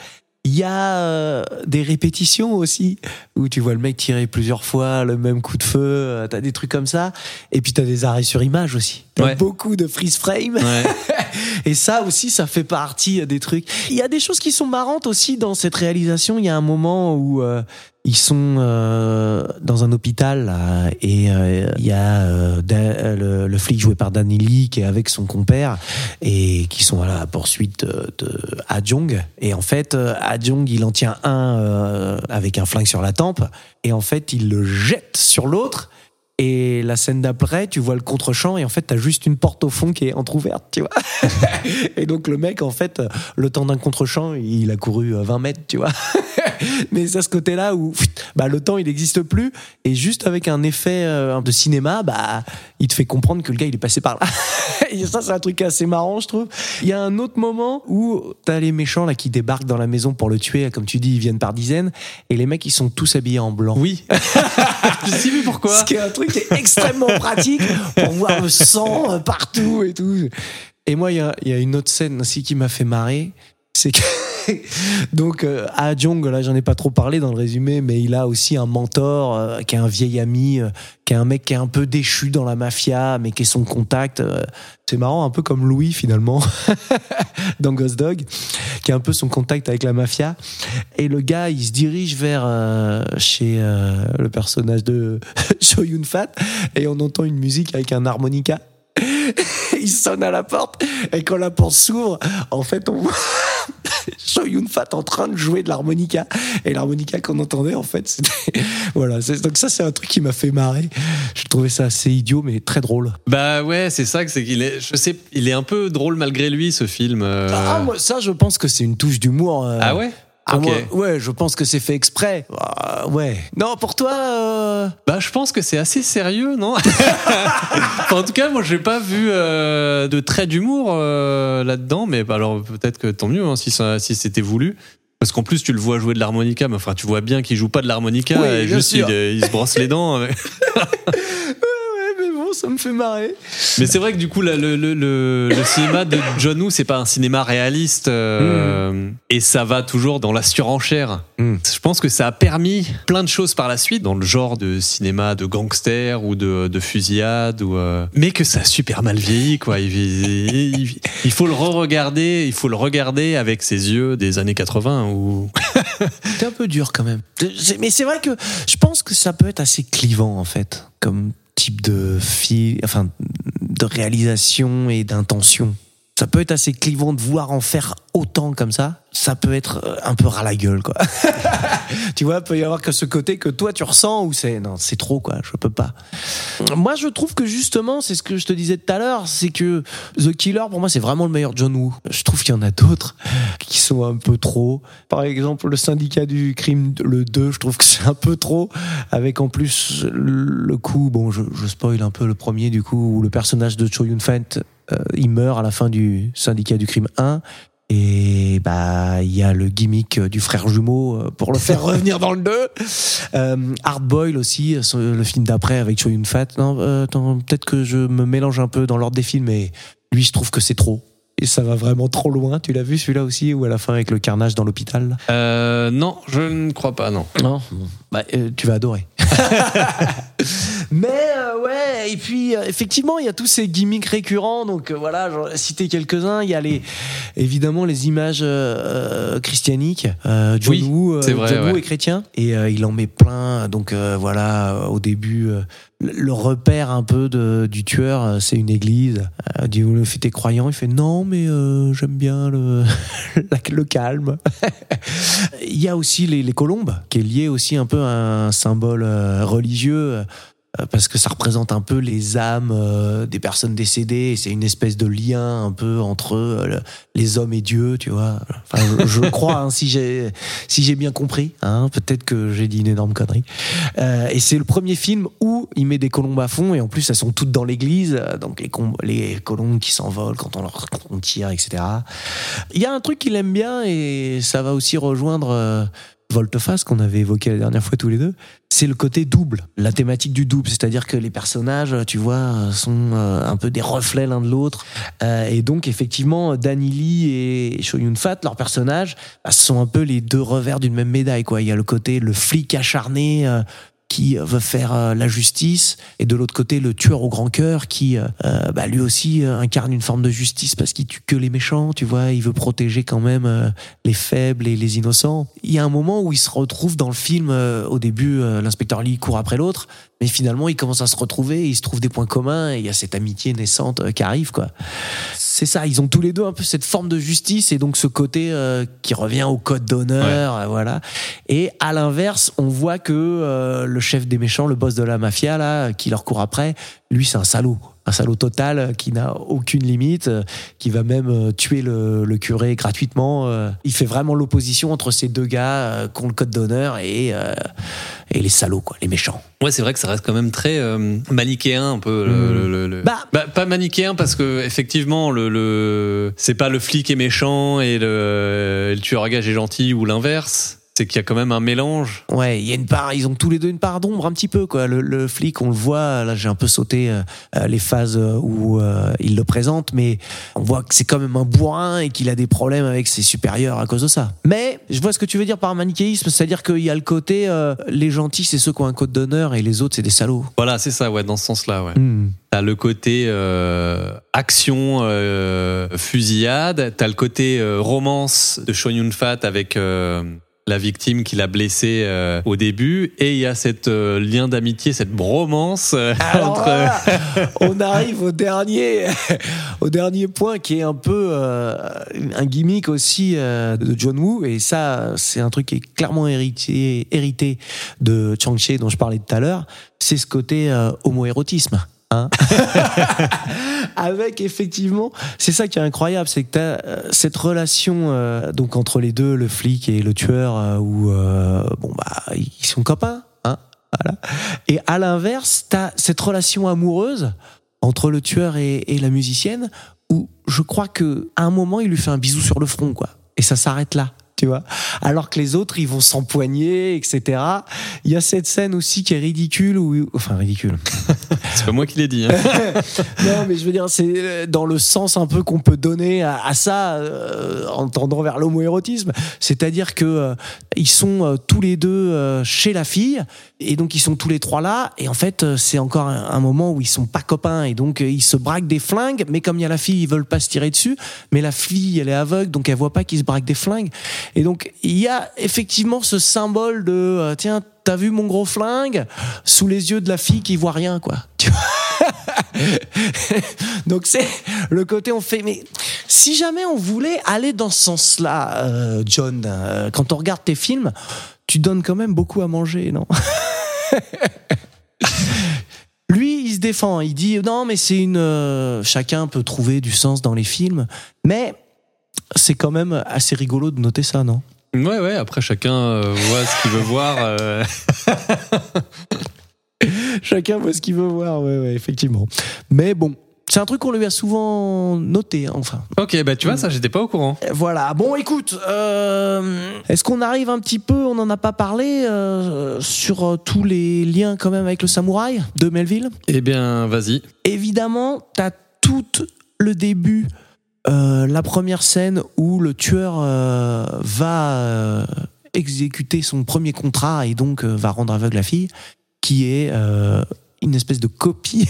Il y a euh, des répétitions aussi, où tu vois le mec tirer plusieurs fois le même coup de feu. euh, T'as des trucs comme ça. Et puis t'as des arrêts sur image aussi. T'as Ouais. beaucoup de freeze frame. Ouais. *laughs* Et ça aussi, ça fait partie euh, des trucs. Il y a des choses qui sont marrantes aussi dans cette réalisation. Il y a un moment où euh, ils sont euh, dans un hôpital et il y a le, flic joué par Danny Lee qui est avec son compère et qui sont à la poursuite de, de. Et en fait, Ah il en tient un avec un flingue sur la tempe et en fait, il le jette sur l'autre. Et la scène d'après, tu vois le contre-champ et en fait, t'as juste une porte au fond qui est entrouverte, tu vois. *laughs* et donc, le mec, en fait, euh, le temps d'un contre-champ, il a couru euh, 20 mètres, tu vois. *laughs* Mais c'est à ce côté-là où bah, le temps, il n'existe plus. Et juste avec un effet euh, de cinéma, bah, il te fait comprendre que le gars, il est passé par là. *laughs* et ça, c'est un truc assez marrant, je trouve. Il y a un autre moment où t'as les méchants là qui débarquent dans la maison pour le tuer. Comme tu dis, ils viennent par dizaines. Et les mecs, ils sont tous habillés en blanc. Oui. je sais plus pourquoi. Ce qui est un truc qui est extrêmement pratique pour voir le sang euh, partout et tout. Et moi, il y a, y a une autre scène aussi qui m'a fait marrer. C'est que. *laughs* Donc, euh, Ah Jong, là, j'en ai pas trop parlé dans le résumé, mais il a aussi un mentor, euh, qui est un vieil ami, euh, qui est un mec qui est un peu déchu dans la mafia, mais qui est son contact. euh, c'est marrant, un peu comme Louis, finalement, *laughs* dans Ghost Dog, qui est un peu son contact avec la mafia. Et le gars, il se dirige vers euh, chez euh, le personnage de *laughs* Cho Yun Fat, et on entend une musique avec un harmonica. Il sonne à la porte, et quand la porte s'ouvre, en fait, on voit. *laughs* Cho Yun Fat en train de jouer de l'harmonica. Et l'harmonica qu'on entendait, en fait, c'était. *laughs* voilà. c'est- Donc, ça, c'est un truc qui m'a fait marrer. Je trouvais ça assez idiot, mais très drôle. Bah ouais, c'est ça que c'est qu'il est. Je sais, il est un peu drôle malgré lui ce film. euh. Ah, moi, ça, je pense que c'est une touche d'humour. euh, Ah ouais? Ah, Ok. moi, ouais, je pense que c'est fait exprès. Ah, ouais. Non, pour toi. euh, Bah, je pense que c'est assez sérieux, non? *laughs* En tout cas, moi, j'ai pas vu euh, de trait d'humour euh, là-dedans, mais bah, alors peut-être que tant mieux hein, si, ça- si c'était voulu. Parce qu'en plus, tu le vois jouer de l'harmonica, mais enfin, tu vois bien qu'il joue pas de l'harmonica, Oui, et juste il, euh, il se brosse les dents. *laughs* ouais. Ouais, mais bon, ça me fait marrer. Mais c'est vrai que du coup, là, le, le, le, le cinéma de John Woo, c'est pas un cinéma réaliste, euh, et ça va toujours dans la surenchère. Mm. Je pense que ça a permis plein de choses par la suite dans le genre de cinéma de gangster ou de, de fusillade, ou, euh, mais que ça a super mal vieilli, quoi. Il, il- il faut le re-regarder, il faut le regarder avec ses yeux des années 80 ou *laughs* C'est un peu dur quand même. Mais c'est vrai que je pense que ça peut être assez clivant en fait, comme type de film, enfin de réalisation et d'intention. Ça peut être assez clivant de voir en faire autant comme ça. Ça peut être euh, un peu ras la gueule quoi. *laughs* tu vois, il peut y avoir que ce côté que toi tu ressens ou c'est non, c'est trop quoi, je peux pas. Moi je trouve que justement, c'est ce que je te disais tout à l'heure, c'est que The Killer pour moi c'est vraiment le meilleur John Woo. Je trouve qu'il y en a d'autres *laughs* qui sont un peu trop. Par exemple, le syndicat du crime, le 2, je trouve que c'est un peu trop. Avec en plus le coup, bon, je, je spoil un peu le premier du coup, où le personnage de Cho Yun Fat, il meurt à la fin du syndicat du crime 1. Et bah il y a le gimmick du frère jumeau euh, pour le faire *laughs* revenir dans le 2. Euh, Hard Boil aussi, euh, le film d'après avec Cho Yun Fat. Non, euh, peut-être que je me mélange un peu dans l'ordre des films, mais lui je trouve que c'est trop. Et ça va vraiment trop loin. Tu l'as vu celui-là aussi, ou à la fin avec le carnage dans l'hôpital? Euh, non, je ne crois pas, non? Non. Bah, euh, tu vas adorer. *laughs* Mais euh, ouais, et puis euh, effectivement, il y a tous ces gimmicks récurrents. Donc voilà, j'en ai cité quelques-uns. Il y a les, évidemment les images christianiques. John Oui, Woo, c'est vrai, John Woo ouais. est chrétien et il en met plein. Donc voilà, au début, le repère un peu de, du tueur, c'est une église. Il dit, vous t'es croyant Il fait non, mais j'aime bien le *laughs* calme. *laughs* Il y a aussi les, les colombes, qui est lié aussi un peu un symbole euh, religieux, euh, parce que ça représente un peu les âmes euh, des personnes décédées, et c'est une espèce de lien un peu entre le- les hommes et Dieu, tu vois. Enfin, je, *laughs* crois, hein, si j'ai si j'ai bien compris, hein, peut-être que j'ai dit une énorme connerie. Euh, et c'est le premier film où il met des colombes à fond, et en plus elles sont toutes dans l'église, donc les, les colombes qui s'envolent quand on leur on tire, etc. Il y a un truc qu'il aime bien et ça va aussi rejoindre Volteface qu'on avait évoqué la dernière fois tous les deux. C'est le côté double, la thématique du double, c'est-à-dire que les personnages, tu vois, sont euh, un peu des reflets l'un de l'autre. Euh, et donc effectivement, Danny Lee et Cho Yun Fat, leurs personnages, bah, sont un peu les deux revers d'une même médaille. Quoi. Il y a le côté le flic acharné. Euh, qui veut faire euh, la justice et de l'autre côté le tueur au grand cœur qui euh, euh, bah, lui aussi euh, incarne une forme de justice parce qu'il tue que les méchants tu vois il veut protéger quand même euh, les faibles et les innocents. Il y a un moment où il se retrouve dans le film euh, au début euh, l'inspecteur Lee court après l'autre mais finalement ils commencent à se retrouver il se trouve des points communs et il y a cette amitié naissante euh, qui arrive quoi. C'est ça ils ont tous les deux un peu cette forme de justice et donc ce côté euh, qui revient au code d'honneur euh, voilà. Et à l'inverse, on voit que euh, le chef des méchants, le boss de la mafia, là, qui leur court après, lui, c'est un salaud. Un salaud total euh, qui n'a aucune limite, euh, qui va même euh, tuer le, le curé gratuitement. Il fait vraiment l'opposition entre ces deux gars qui ont le code d'honneur et, et les salauds, quoi, les méchants. Ouais, c'est vrai que ça reste quand même très euh, manichéen un peu. Le, le- le- Bah- pas manichéen parce que effectivement, le, le c'est pas le flic est méchant et le, et le tueur à gage est gentil ou l'inverse. C'est qu'il y a quand même un mélange. Ouais, il y a une part, ils ont tous les deux une part d'ombre un petit peu quoi. Le, le flic, on le voit. Là, j'ai un peu sauté euh, les phases euh, où euh, il le présente, mais on voit que c'est quand même un bourrin et qu'il a des problèmes avec ses supérieurs à cause de ça. Mais je vois ce que tu veux dire par manichéisme, c'est-à-dire qu'il y a le côté euh, les gentils, c'est ceux qui ont un code d'honneur et les autres, c'est des salauds. Voilà, c'est ça, ouais, dans ce sens-là, ouais. Hmm. T'as le côté euh, action, euh, fusillade. T'as le côté euh, romance de Show Yun Fat avec euh, la victime qu'il a blessée euh, au début, et il y a cette euh, lien d'amitié, cette bromance euh, Alors *laughs* entre. voilà, on arrive au dernier, *laughs* au dernier point qui est un peu euh, un gimmick aussi euh, de John Woo et ça c'est un truc qui est clairement hérité, hérité de Chang-Chi dont je parlais tout à l'heure, c'est ce côté euh, homoérotisme. *laughs* Avec effectivement, c'est ça qui est incroyable, c'est que tu as cette relation euh, donc entre les deux, le flic et le tueur, euh, où euh, bon bah ils sont copains, hein. Et à l'inverse, t'as cette relation amoureuse entre le tueur et, et la musicienne, où je crois que à un moment il lui fait un bisou sur le front, quoi, et ça s'arrête là. Tu vois, alors que les autres ils vont s'empoigner, etc. Il y a cette scène aussi qui est ridicule, ou enfin ridicule. *laughs* C'est pas moi qui l'ai dit. hein. *laughs* non, mais je veux dire, c'est euh, dans le sens un peu qu'on peut donner à, à ça euh, en tendant vers l'homoérotisme. C'est-à-dire que euh, ils sont euh, tous les deux euh, chez la fille et donc ils sont tous les trois là. Et en fait, c'est encore un, un moment où ils sont pas copains et donc ils se braquent des flingues. Mais comme il y a la fille, ils veulent pas se tirer dessus. Mais la fille, elle est aveugle, donc elle voit pas qu'ils se braquent des flingues. Et donc il y a effectivement ce symbole de euh, tiens. T'as vu mon gros flingue? Sous les yeux de la fille qui voit rien, quoi. *laughs* Donc c'est le côté on fait. Mais si jamais on voulait aller dans ce sens-là, euh, John, euh, quand on regarde tes films, tu donnes quand même beaucoup à manger, non? *laughs* Lui, il se défend. Il dit non, mais c'est une. chacun peut trouver du sens dans les films, mais c'est quand même assez rigolo de noter ça, non? Ouais, ouais, après chacun euh, voit ce qu'il veut voir. euh. *laughs* Chacun voit ce qu'il veut voir, ouais, ouais, effectivement. Mais bon, c'est un truc qu'on lui a souvent noté, hein, enfin. Ok, bah tu vois, ça, j'étais pas au courant. Voilà. Bon, écoute, euh, est-ce qu'on arrive un petit peu, on n'en a pas parlé, euh, sur euh, tous les liens quand même avec le samouraï de Melville? Eh bien, vas-y. Évidemment, t'as tout le début, euh, la première scène où le tueur euh, va euh, exécuter son premier contrat et donc va rendre aveugle la fille, qui est une espèce de copie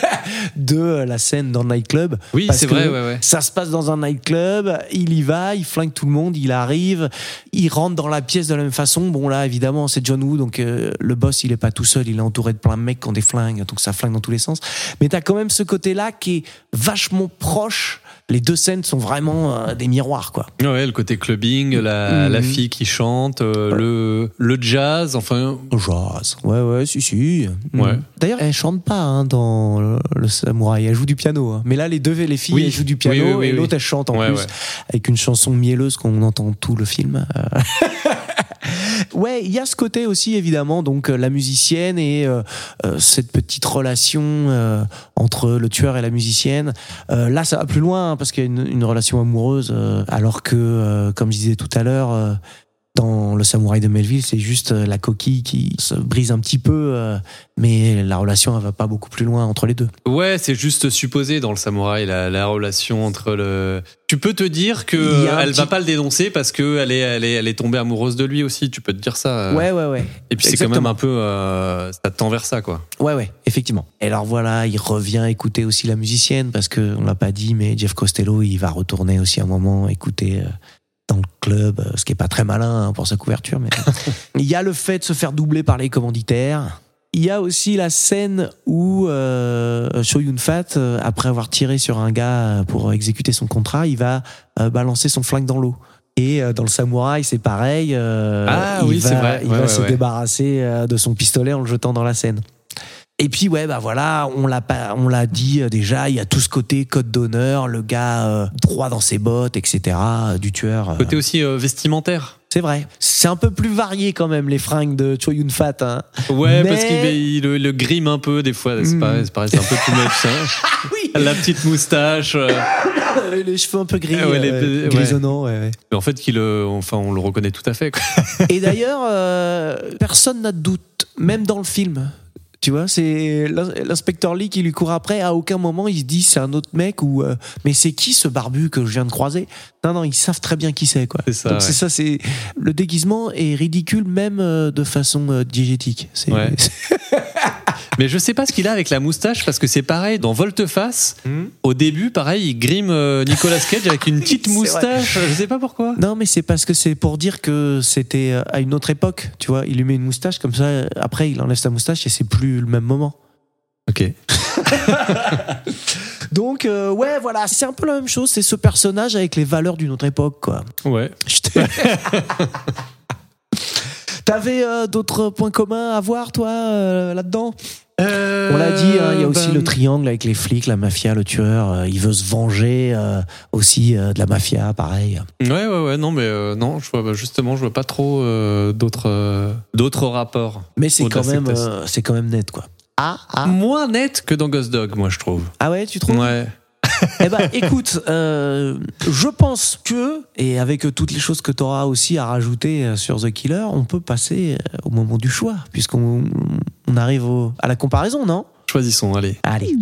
*laughs* de la scène dans le nightclub. Oui, c'est vrai, ouais, ouais. Ça se passe dans un nightclub, il y va, il flingue tout le monde, il arrive, il rentre dans la pièce de la même façon. Bon là, évidemment, c'est John Woo, donc euh, le boss, il est pas tout seul, il est entouré de plein de mecs qui ont des flingues, donc ça flingue dans tous les sens. Mais t'as quand même ce côté-là qui est vachement proche. Les deux scènes sont vraiment euh, des miroirs, quoi. Ouais, le côté clubbing, la, Mhm. la fille qui chante, euh, le, le jazz, enfin. Jazz. Ouais, ouais, si, si. Ouais. Mm. D'ailleurs, elle chante pas hein, dans le, le samouraï, elle joue du piano. hein. Mais là, les deux, les filles, Oui. elles jouent du piano Oui, oui, oui, et l'autre, elle chante en Ouais, plus. ouais. Avec une chanson mielleuse qu'on entend tout le film. Euh. *laughs* Ouais, il y a ce côté aussi évidemment, donc euh, la musicienne et euh, euh, cette petite relation euh, entre le tueur et la musicienne. Euh, là, ça va plus loin hein, parce qu'il y a une, une relation amoureuse, euh, alors que, euh, comme je disais tout à l'heure, euh, dans le samouraï de Melville, c'est juste euh, la coquille qui se brise un petit peu, euh, mais la relation elle va pas beaucoup plus loin entre les deux. Ouais, c'est juste supposé dans le samouraï la, la relation entre le. Tu peux te dire que elle va pas le dénoncer parce que elle est, elle est, elle est tombée amoureuse de lui aussi. Tu peux te dire ça. euh. Ouais, ouais, ouais. Et puis c'est quand même un peu, euh, ça tend vers ça quoi. Ouais, ouais, effectivement. Et alors voilà, il revient écouter aussi la musicienne parce que on l'a pas dit, mais Jeff Costello, il va retourner aussi un moment écouter dans le club, euh, ce qui est pas très malin hein, pour sa couverture. Mais *laughs* il y a le fait de se faire doubler par les commanditaires. Il y a aussi la scène où euh, Cho Yun Fat, euh, après avoir tiré sur un gars pour exécuter son contrat, il va euh, balancer son flingue dans l'eau. Et euh, dans le samouraï, c'est pareil. euh, Ah il oui, c'est vrai. Il Ouais, va ouais, se ouais. débarrasser euh, de son pistolet en le jetant dans la Seine. Et puis ouais bah voilà, on l'a on l'a dit euh, déjà, il y a tout ce côté code d'honneur, le gars euh, droit dans ses bottes, etc. euh, du tueur. Côté aussi euh, vestimentaire. C'est vrai. C'est un peu plus varié quand même les fringues de Cho Yun Fat. Hein. Ouais, Mais- parce qu'il il le, le grime un peu des fois. C'est Mm. pareil, pareil, c'est un peu too much. hein. *laughs* Oui. La petite moustache. euh, les cheveux un peu gris, Ah ouais, les- euh, ouais. grisonnants. ouais, ouais. mais en fait, qu'il, euh, enfin, on le reconnaît tout à fait. Quoi. Et d'ailleurs, personne n'a de doute, même dans le film. Tu vois, c'est l'in- l'inspecteur Lee qui lui court après. À aucun moment, il se dit c'est un autre mec ou euh, mais c'est qui ce barbu que je viens de croiser? Non, non, ils savent très bien qui c'est quoi. C'est ça, Donc ouais. c'est ça, c'est le déguisement est ridicule même euh, de façon euh, diégétique. C'est Ouais. *laughs* Mais je sais pas ce qu'il a avec la moustache parce que c'est pareil dans Volteface. Hmm. Au début, pareil, il grime euh, Nicolas Cage avec une *laughs* petite moustache. Je sais pas pourquoi. Non, mais c'est parce que c'est pour dire que c'était euh, à une autre époque. Tu vois, il lui met une moustache comme ça. euh, Après, il enlève sa moustache et c'est plus le même moment. Ok. *laughs* Donc, euh, ouais, voilà, c'est un peu la même chose. C'est ce personnage avec les valeurs d'une autre époque, quoi. Ouais. *laughs* T'avais euh, d'autres points communs à voir, toi, euh, là-dedans? On l'a dit, hein, il y a aussi ben, le triangle avec les flics, la mafia, le tueur. euh, il veut se venger euh, aussi euh, de la mafia, pareil. Ouais, ouais, ouais. Non, mais euh, non, je vois bah, justement, je vois pas trop euh, d'autres euh, d'autres rapports. Mais c'est quand même, euh, c'est quand même net, quoi. Ah, ah, Moins net que dans Ghost Dog, moi, je trouve. ah ouais, tu trouves? Ouais. Eh ben, écoute, euh, je pense que, et avec toutes les choses que tu auras aussi à rajouter euh, sur The Killer, on peut passer euh, au moment du choix, puisqu'on on arrive au- à la comparaison, non? Choisissons, allez. Allez.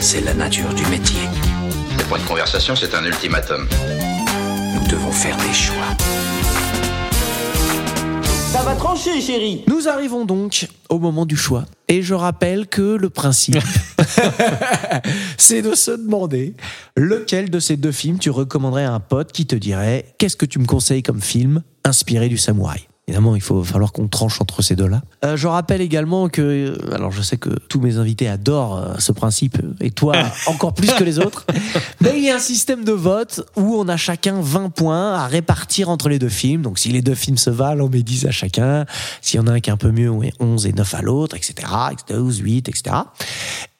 C'est la nature du métier. C'est pas une conversation, c'est un ultimatum. Nous devons faire des choix. Ça va trancher, chérie. Nous arrivons donc au moment du choix. Et je rappelle que le principe, *laughs* c'est de se demander lequel de ces deux films tu recommanderais à un pote qui te dirait qu'est-ce que tu me conseilles comme film inspiré du samouraï? Évidemment, il faut falloir qu'on tranche entre ces deux-là. Euh, je rappelle également que, euh, alors je sais que tous mes invités adorent euh, ce principe, et toi *laughs* encore plus que les autres, mais il y a un système de vote où on a chacun 20 points à répartir entre les deux films. Donc si les deux films se valent, on met 10 à chacun. S'il y en a un qui est un peu mieux, on met 11 et 9 à l'autre, etc., etc., 12, 8, etc.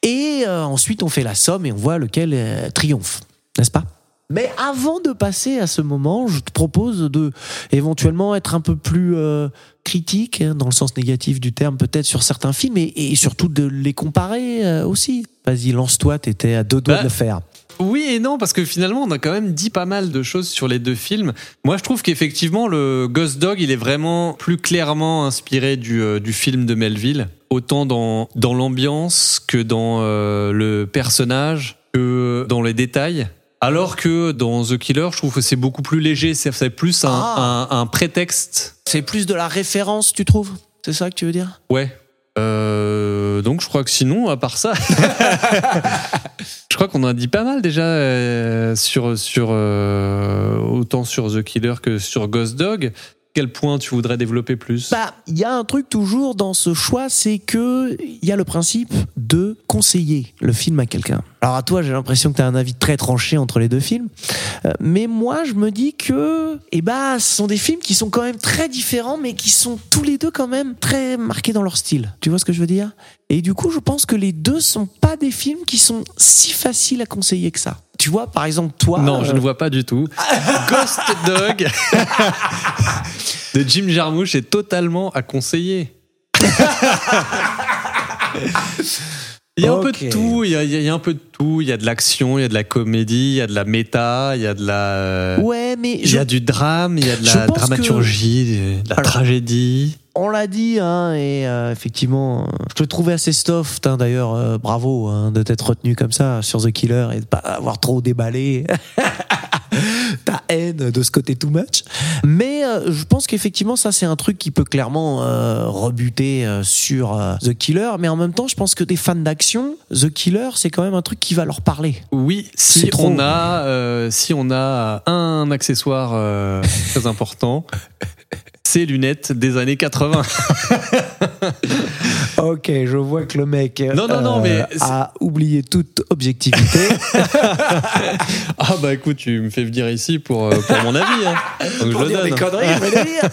Et euh, ensuite, on fait la somme et on voit lequel euh, triomphe, n'est-ce pas? Mais avant de passer à ce moment, je te propose de éventuellement être un peu plus euh, critique, hein, dans le sens négatif du terme, peut-être sur certains films, et, et surtout de les comparer euh, aussi. Vas-y, lance-toi, t'étais à deux doigts Bah, de le faire. Oui et non, parce que finalement, on a quand même dit pas mal de choses sur les deux films. Moi, je trouve qu'effectivement, le Ghost Dog, il est vraiment plus clairement inspiré du, euh, du film de Melville, autant dans, dans l'ambiance que dans le personnage, que dans les détails. Alors que dans The Killer, je trouve que c'est beaucoup plus léger, c'est plus un, Ah. un, un prétexte. C'est plus de la référence, tu trouves? C'est ça que tu veux dire? Ouais. Euh, donc je crois que sinon, à part ça, *laughs* je crois qu'on en a dit pas mal déjà euh, sur sur euh, autant sur The Killer que sur Ghost Dog. Quel point tu voudrais développer plus? Bah, il y a un truc toujours dans ce choix, c'est que il y a le principe de conseiller le film à quelqu'un. Alors à toi, j'ai l'impression que tu as un avis très tranché entre les deux films, Euh, mais moi, je me dis que, eh bah, ce sont des films qui sont quand même très différents, mais qui sont tous les deux quand même très marqués dans leur style. Tu vois ce que je veux dire? Et du coup, je pense que les deux sont pas des films qui sont si faciles à conseiller que ça. Tu vois, par exemple, toi. Non, je euh, ne vois pas du tout. *laughs* Ghost Dog de Jim Jarmusch est totalement à conseiller. *laughs* Il y a un peu de tout, il y a, il y a un peu de tout. Il y a de l'action, il y a de la comédie, il y a de la méta, il y a de la. euh, Ouais, mais Il y je a du drame, il y a de la dramaturgie, de la Alors- tragédie. On l'a dit, hein, et euh, effectivement, je te trouvais assez soft, hein, d'ailleurs, euh, bravo hein, de t'être retenu comme ça sur The Killer et de pas avoir trop déballé *laughs* *laughs* ta haine de ce côté too much. Mais euh, je pense qu'effectivement, ça c'est un truc qui peut clairement euh, rebuter euh, sur The Killer, mais en même temps, je pense que des fans d'action, The Killer, c'est quand même un truc qui va leur parler. Oui, si trop. on a si on a un accessoire *laughs* très important, c'est lunettes des années 80. *laughs* Ok, je vois que le mec Non, non, non, mais c'est- a oublié toute objectivité. *laughs* Ah bah écoute, tu me fais venir ici pour euh, pour mon avis. hein. Donc pour je le dire des donne. conneries, je vais les dire.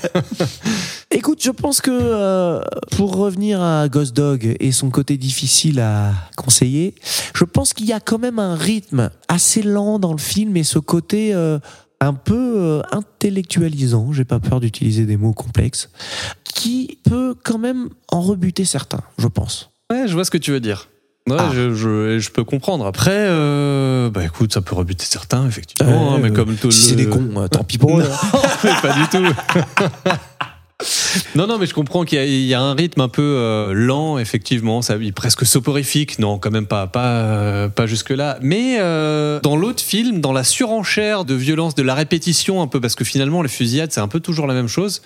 *laughs* Écoute, je pense que euh, pour revenir à Ghost Dog et son côté difficile à conseiller, je pense qu'il y a quand même un rythme assez lent dans le film et ce côté euh, un peu euh, intellectualisant, j'ai pas peur d'utiliser des mots complexes, qui peut quand même en rebuter certains, je pense. Ouais, je vois ce que tu veux dire. Ouais, Ah. je, je, je peux comprendre. Après, euh, bah écoute, ça peut rebuter certains, effectivement. Euh, hein, mais comme tout si le- c'est des cons, euh, tant pis pour *laughs* eux. Pas du tout. *laughs* non, non, mais je comprends qu'il y, a- un rythme un peu euh, lent, effectivement, ça, presque soporifique. Non, quand même pas, pas, euh, pas jusque là. Mais euh, dans l'autre film, dans la surenchère de violence, de la répétition, un peu, parce que finalement, les fusillades, c'est un peu toujours la même chose.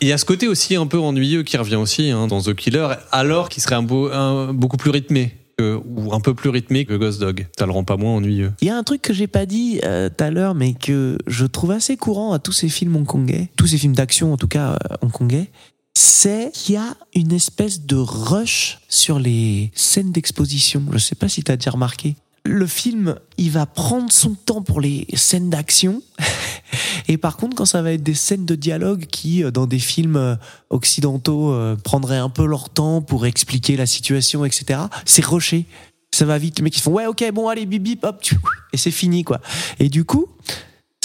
Il y a ce côté aussi un peu ennuyeux qui revient aussi hein, dans The Killer, alors qu'il serait un, un- beaucoup plus rythmé. Ou un peu plus rythmé que Ghost Dog. Ça le rend pas moins ennuyeux. Il y a un truc que j'ai pas dit euh, tout à l'heure, mais que je trouve assez courant à tous ces films hongkongais, tous ces films d'action en tout cas euh, hongkongais, c'est qu'il y a une espèce de rush sur les scènes d'exposition. Je sais pas si tu as déjà remarqué. Le film, il va prendre son temps pour les scènes d'action. *laughs* Et par contre, quand ça va être des scènes de dialogue qui, euh, dans des films euh, occidentaux, euh, prendraient un peu leur temps pour expliquer la situation, etc., c'est rushé. Ça va vite. Les mecs, ils font, ouais, ok, bon, allez, bip, bip, hop, et c'est fini, quoi. Et du coup,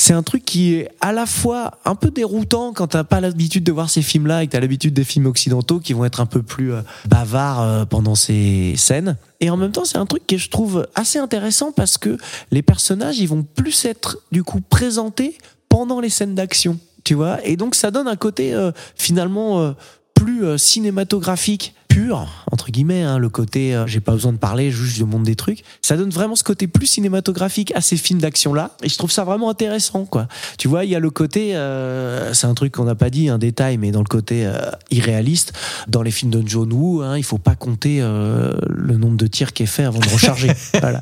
c'est un truc qui est à la fois un peu déroutant quand t'as pas l'habitude de voir ces films-là et que t'as l'habitude des films occidentaux qui vont être un peu plus euh, bavards euh, pendant ces scènes. Et en même temps, c'est un truc que je trouve assez intéressant parce que les personnages, ils vont plus être du coup présentés pendant les scènes d'action, tu vois. Et donc ça donne un côté euh, finalement plus cinématographique pur entre guillemets hein, le côté euh, j'ai pas besoin de parler juste je montre des trucs. Ça donne vraiment ce côté plus cinématographique à ces films d'action là et je trouve ça vraiment intéressant quoi. Tu vois il y a le côté euh, c'est un truc qu'on n'a pas dit un détail mais dans le côté euh, irréaliste dans les films de John Woo hein, il faut pas compter le nombre de tirs qui est fait avant de recharger. *laughs* Voilà.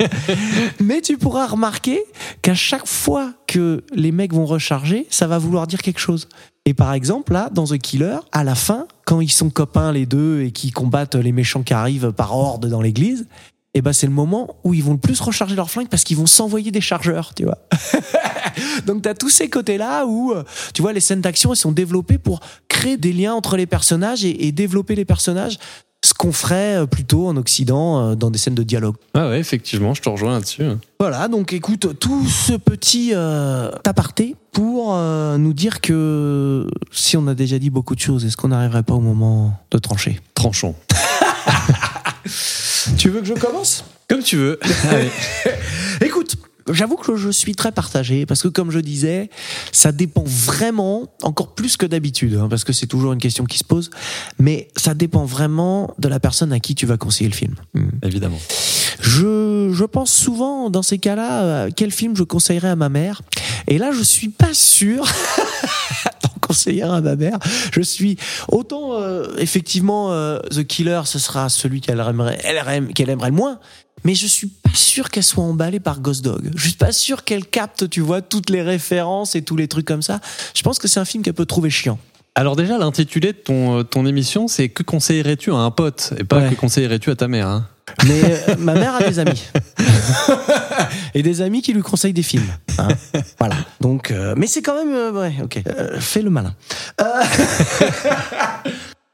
mais tu pourras remarquer qu'à chaque fois que les mecs vont recharger ça va vouloir dire quelque chose et par exemple, là, dans The Killer, à la fin, quand ils sont copains les deux et qu'ils combattent les méchants qui arrivent par horde dans l'église, et ben c'est le moment où ils vont le plus recharger leur flingue parce qu'ils vont s'envoyer des chargeurs, tu vois. *laughs* Donc t'as tous ces côtés-là où, euh, tu vois, les scènes d'action, elles sont développées pour créer des liens entre les personnages et développer les personnages, ce qu'on ferait euh, plutôt en Occident euh, dans des scènes de dialogue. Ah ouais, effectivement, je te rejoins là-dessus. Voilà, donc écoute, tout ce petit euh, aparté pour euh, nous dire que si on a déjà dit beaucoup de choses, est-ce qu'on n'arriverait pas au moment de trancher? Tranchons. *laughs* Tu veux que je commence? Comme tu veux. *laughs* Écoute, j'avoue que je suis très partagé parce que comme je disais, ça dépend vraiment, encore plus que d'habitude, hein, parce que c'est toujours une question qui se pose, mais ça dépend vraiment de la personne à qui tu vas conseiller le film. Hmm. Évidemment. Je, je pense souvent dans ces cas-là euh, quel film je conseillerais à ma mère. Et là, je suis pas sûr *laughs* d'en conseiller à ma mère. Je suis autant euh, effectivement euh, The Killer, ce sera celui qu'elle aimerait, elle aimerait- qu'elle aimerait le moins. Mais je suis pas sûr qu'elle soit emballée par Ghost Dog. Je suis pas sûr qu'elle capte, tu vois, toutes les références et tous les trucs comme ça. Je pense que c'est un film qu'elle peut trouver chiant. Alors déjà, l'intitulé de ton, euh, ton émission, c'est Que conseillerais-tu à un pote Et pas Ouais. Que conseillerais-tu à ta mère hein? Mais euh, ma mère a des amis. *laughs* Et des amis qui lui conseillent des films. hein. Voilà. Donc, euh, mais c'est quand même. euh, ouais, ok. Fais le malin. *laughs*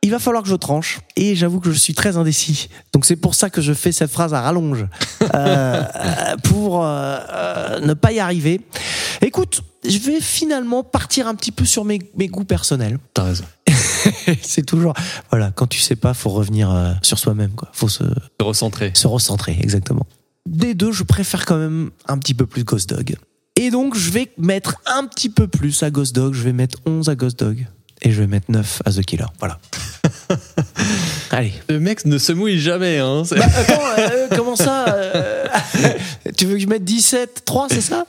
Il va falloir que je tranche. Et j'avoue que je suis très indécis. Donc c'est pour ça que je fais cette phrase à rallonge. *laughs* Euh, pour euh, euh, ne pas y arriver. Écoute, je vais finalement partir un petit peu sur mes, mes goûts personnels. T'as raison. *laughs* c'est toujours. Voilà, quand tu sais pas, faut revenir euh, sur soi-même. quoi. Faut se, Te recentrer. se recentrer, exactement. Des deux, je préfère quand même un petit peu plus Ghost Dog. Et donc, je vais mettre un petit peu plus à Ghost Dog. Je vais mettre 11 à Ghost Dog. Et je vais mettre 9 à The Killer. Voilà. *laughs* Allez. Le mec ne se mouille jamais. Hein. C'est- Attends, euh, comment ça euh, *laughs* Tu veux que je mette 17, 3, c'est ça?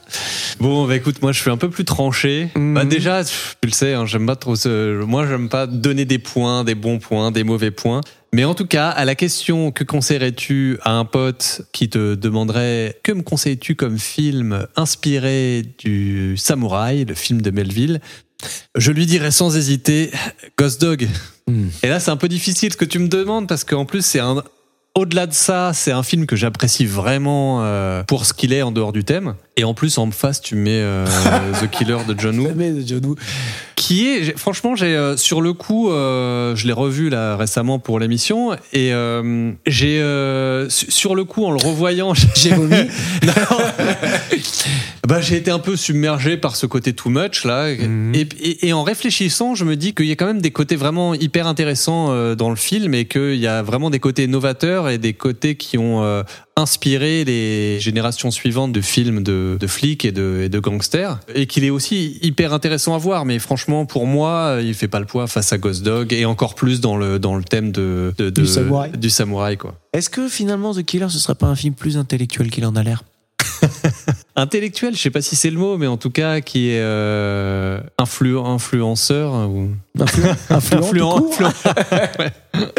Bon, bah écoute, moi je suis un peu plus tranché. Mhm. Bah déjà, tu le sais, hein, j'aime pas trop ce. Moi, j'aime pas donner des points, des bons points, des mauvais points. Mais en tout cas, à la question que conseillerais-tu à un pote qui te demanderait que me conseilles-tu comme film inspiré du samouraï, le film de Melville, je lui dirais sans hésiter Ghost Dog. Hmm. Et là, c'est un peu difficile ce que tu me demandes parce qu'en plus, c'est un. Au-delà de ça, c'est un film que j'apprécie vraiment euh, pour ce qu'il est en dehors du thème. Et en plus, en face, tu mets euh, *laughs* The Killer de John Woo, Mais de John Woo. qui est, franchement, j'ai euh, sur le coup, euh, je l'ai revu là récemment pour l'émission, et j'ai su- sur le coup, en le revoyant, *laughs* J'ai vomi. *laughs* bah, j'ai été un peu submergé par ce côté too much là, Mhm. et, et- et en réfléchissant, je me dis qu'il y a quand même des côtés vraiment hyper intéressants euh, dans le film et qu'il y a vraiment des côtés novateurs et des côtés qui ont euh, inspiré les générations suivantes de films de, de flics et de, et de gangsters et qu'il est aussi hyper intéressant à voir. Mais franchement, pour moi, il fait pas le poids face à Ghost Dog et encore plus dans le dans le thème de, de- de- Du samouraï. du samouraï quoi. Est-ce que finalement The Killer, ce serait pas un film plus intellectuel qu'il en a l'air? *laughs* intellectuel, je sais pas si c'est le mot, mais en tout cas qui est euh, influ- influenceur ou *laughs* Influent, court. influent. *laughs*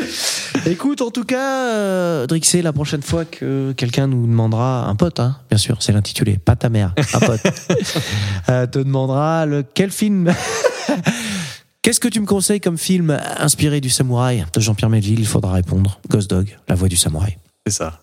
Écoute, en tout cas, euh, Drixé, la prochaine fois que quelqu'un nous demandera, un pote, hein, bien sûr, c'est l'intitulé, pas ta mère, un pote, euh, te demandera le, quel film. Qu'est-ce que tu me conseilles comme film inspiré du samouraï de Jean-Pierre Melville? Il faudra répondre. Ghost Dog, la voix du samouraï. C'est ça.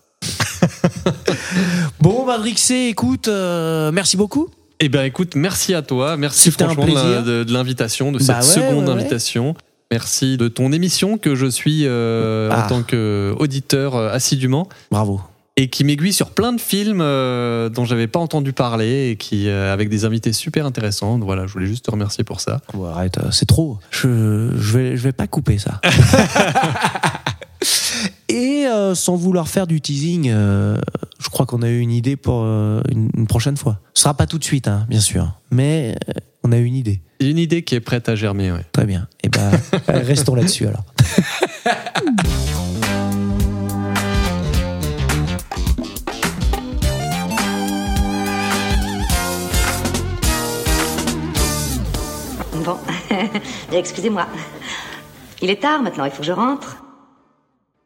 Bon, bah, Drixé, écoute, euh, merci beaucoup. Eh ben écoute, merci à toi, merci franchement de l'invitation, de cette Bah ouais, seconde ouais, ouais. invitation. Merci de ton émission que je suis euh, Ah. en tant qu'auditeur assidûment Bravo. et qui m'aiguille sur plein de films euh, dont j'avais pas entendu parler et qui euh, avec des invités super intéressants. Voilà, je voulais juste te remercier pour ça. Arrête, euh, c'est trop. Je, je, vais, je vais pas couper ça. *laughs* Et euh, sans vouloir faire du teasing, euh, je crois qu'on a eu une idée pour euh, une, une prochaine fois. Ce sera pas tout de suite, hein, bien sûr, mais euh, on a eu une idée. Une idée qui est prête à germer. Ouais. Très bien. Et ben, *laughs* restons là-dessus alors. Bon, *laughs* excusez-moi. Il est tard maintenant, il faut que je rentre.